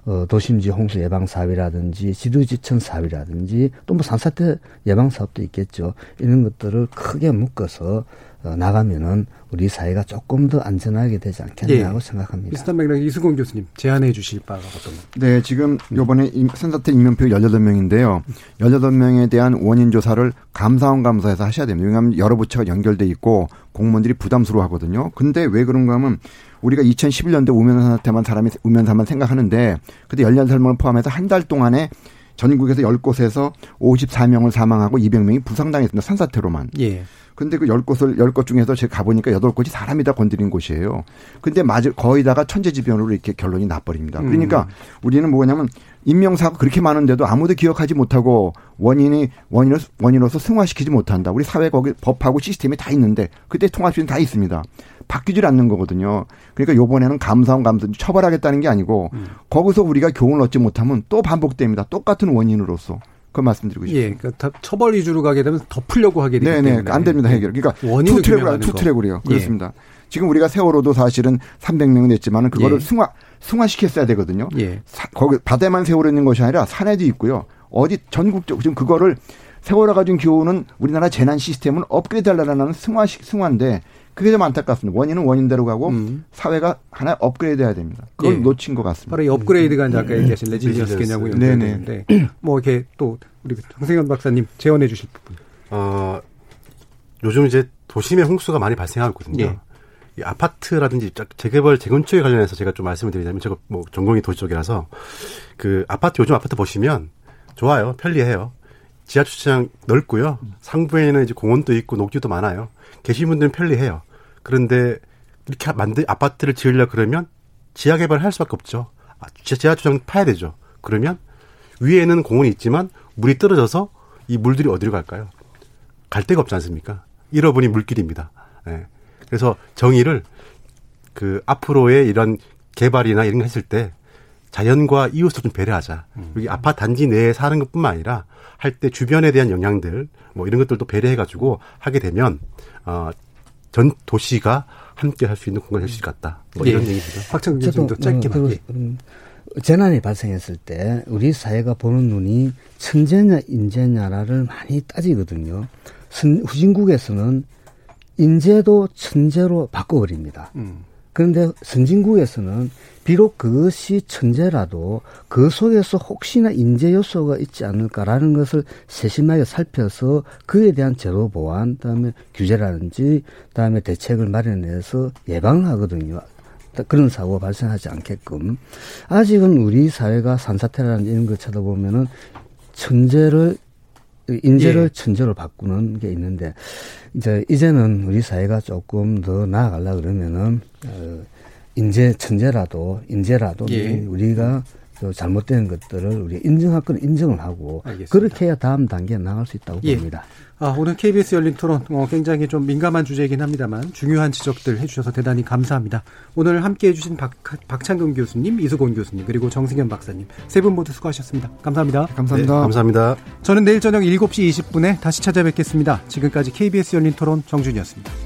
어, 도심지 홍수 예방 사업이라든지 지도지천 사업이라든지 또 뭐 산사태 예방 사업도 있겠죠. 이런 것들을 크게 묶어서 어, 나가면은 우리 사회가 조금 더 안전하게 되지 않겠냐고 예. 생각합니다. 비슷한 맥락 이수공 교수님 제안해 주실 바가 어떤 네, 지금 요번에 산사태 인명표 18명인데요. 18명에 대한 원인 조사를 감사원 감사에서 하셔야 됩니다. 왜냐하면 여러 부처가 연결돼 있고 공무원들이 부담스러워 하거든요. 근데 왜 그런가 하면 우리가 2011년도 우면산사태만 사람이 우면 사만 생각하는데 그때 18살을 포함해서 한 달 동안에 전국에서 10곳에서 54명을 사망하고 200명이 부상당했습니다. 산사태로만. 예. 근데 그 10곳을 10곳 중에서 제가 가보니까 8곳이 사람이 다 건드린 곳이에요. 근데 맞을 거의 다가 천재지변으로 이렇게 결론이 나버립니다. 그러니까 음. 우리는 뭐냐면 인명사고 그렇게 많은데도 아무도 기억하지 못하고 원인이 원인을 원인으로서 승화시키지 못한다. 우리 사회 거기 법하고 시스템이 다 있는데 그때 있는 다 있습니다. 바뀌질 않는 거거든요. 그러니까 요번에는 감사원 감사 처벌하겠다는 게 아니고 음. 거기서 우리가 교훈을 얻지 못하면 또 반복됩니다. 똑같은 원인으로서. 그 말씀드리고 예, 싶습니다. 예, 그러니까 처벌 위주로 가게 되면 덮으려고 하게 되기 네네, 때문에 안 됩니다 해결. 그러니까 two track으로 two track으로요. 예. 그렇습니다. 지금 우리가 세월호도 사실은 300명은 냈지만은 그거를 예. 승화 승화시켰어야 되거든요. 예. 사, 거기 바다만 세월호 있는 것이 아니라 산에도 있고요. 어디 전국적 지금 그거를 세월호 가진 교훈은 우리나라 재난 시스템은 업그레이드 하려는 승화 승화인데 그게 좀 안타깝습니다. 원인은 원인대로 가고 음. 사회가 하나 업그레이드 해야 됩니다. 그걸 예. 놓친 것 같습니다. 바로 이 업그레이드가 이제 아까 얘기하신 resilience 개념하고 연결되는데 뭐 이렇게 또 우리 정승현 박사님 제언해 주실 부분. 어, 요즘 이제 도심에 홍수가 많이 발생하고 있거든요. 예. 이 아파트라든지 재개발 재건축에 관련해서 제가 좀 말씀을 드리자면 제가 뭐 전공이 도시 쪽이라서 그 아파트 요즘 아파트 보시면 좋아요. 편리해요. 지하 주차장 넓고요. 상부에는 이제 공원도 있고 녹지도 많아요. 계신 분들은 편리해요. 그런데 이렇게 만들 아파트를 지으려 그러면 지하 개발을 할 수밖에 없죠. 아, 지하 주차장 파야 되죠. 그러면 위에는 공원이 있지만 물이 떨어져서 이 물들이 어디로 갈까요? 갈 데가 없지 않습니까? 잃어버린 물길입니다. 네. 그래서 정의를 그 앞으로의 이런 개발이나 이런 거 했을 때 자연과 이웃을 좀 배려하자. 음. 여기 아파트 단지 내에 사는 것뿐만 아니라 할 때 주변에 대한 영향들 뭐 이런 것들도 배려해가지고 하게 되면 어 전 도시가 함께 할 수 있는 공간이 될수 있겠다. 뭐 이런 예. 얘기입니다. 박정 교수님도 짧게만. 음, 음, 재난이 발생했을 때 우리 사회가 보는 눈이 천재냐 인재냐를 많이 따지거든요. 후진국에서는 인재도 천재로 바꿔버립니다. 음. 그런데 선진국에서는 비록 그것이 천재라도 그 속에서 혹시나 인재 요소가 있지 않을까라는 것을 세심하게 살펴서 그에 대한 제도 보완, 그다음에 규제라든지, 그다음에 대책을 마련해서 예방을 하거든요. 그런 사고가 발생하지 않게끔 아직은 우리 사회가 산사태라는 이런 걸 쳐다보면은 천재를 인재를 예. 천재로 바꾸는 게 있는데 이제 이제는 우리 사회가 조금 더 나아가려 그러면은 어 인재 천재라도 인재라도 예. 우리가 잘못된 것들을 우리 인정할 건 인정을 하고 알겠습니다. 그렇게 해야 다음 단계에 나갈 수 있다고 예. 봅니다. 아, 오늘 KBS 열린 토론 어, 굉장히 좀 민감한 주제이긴 합니다만 중요한 지적들 해주셔서 대단히 감사합니다. 오늘 함께해 주신 박, 박창근 교수님, 이수곤 교수님 그리고 정승현 박사님 세 분 모두 수고하셨습니다. 감사합니다. 감사합니다. 네, 감사합니다. 저는 내일 저녁 7시 20분에 다시 찾아뵙겠습니다. 지금까지 KBS 열린 토론 정준이었습니다.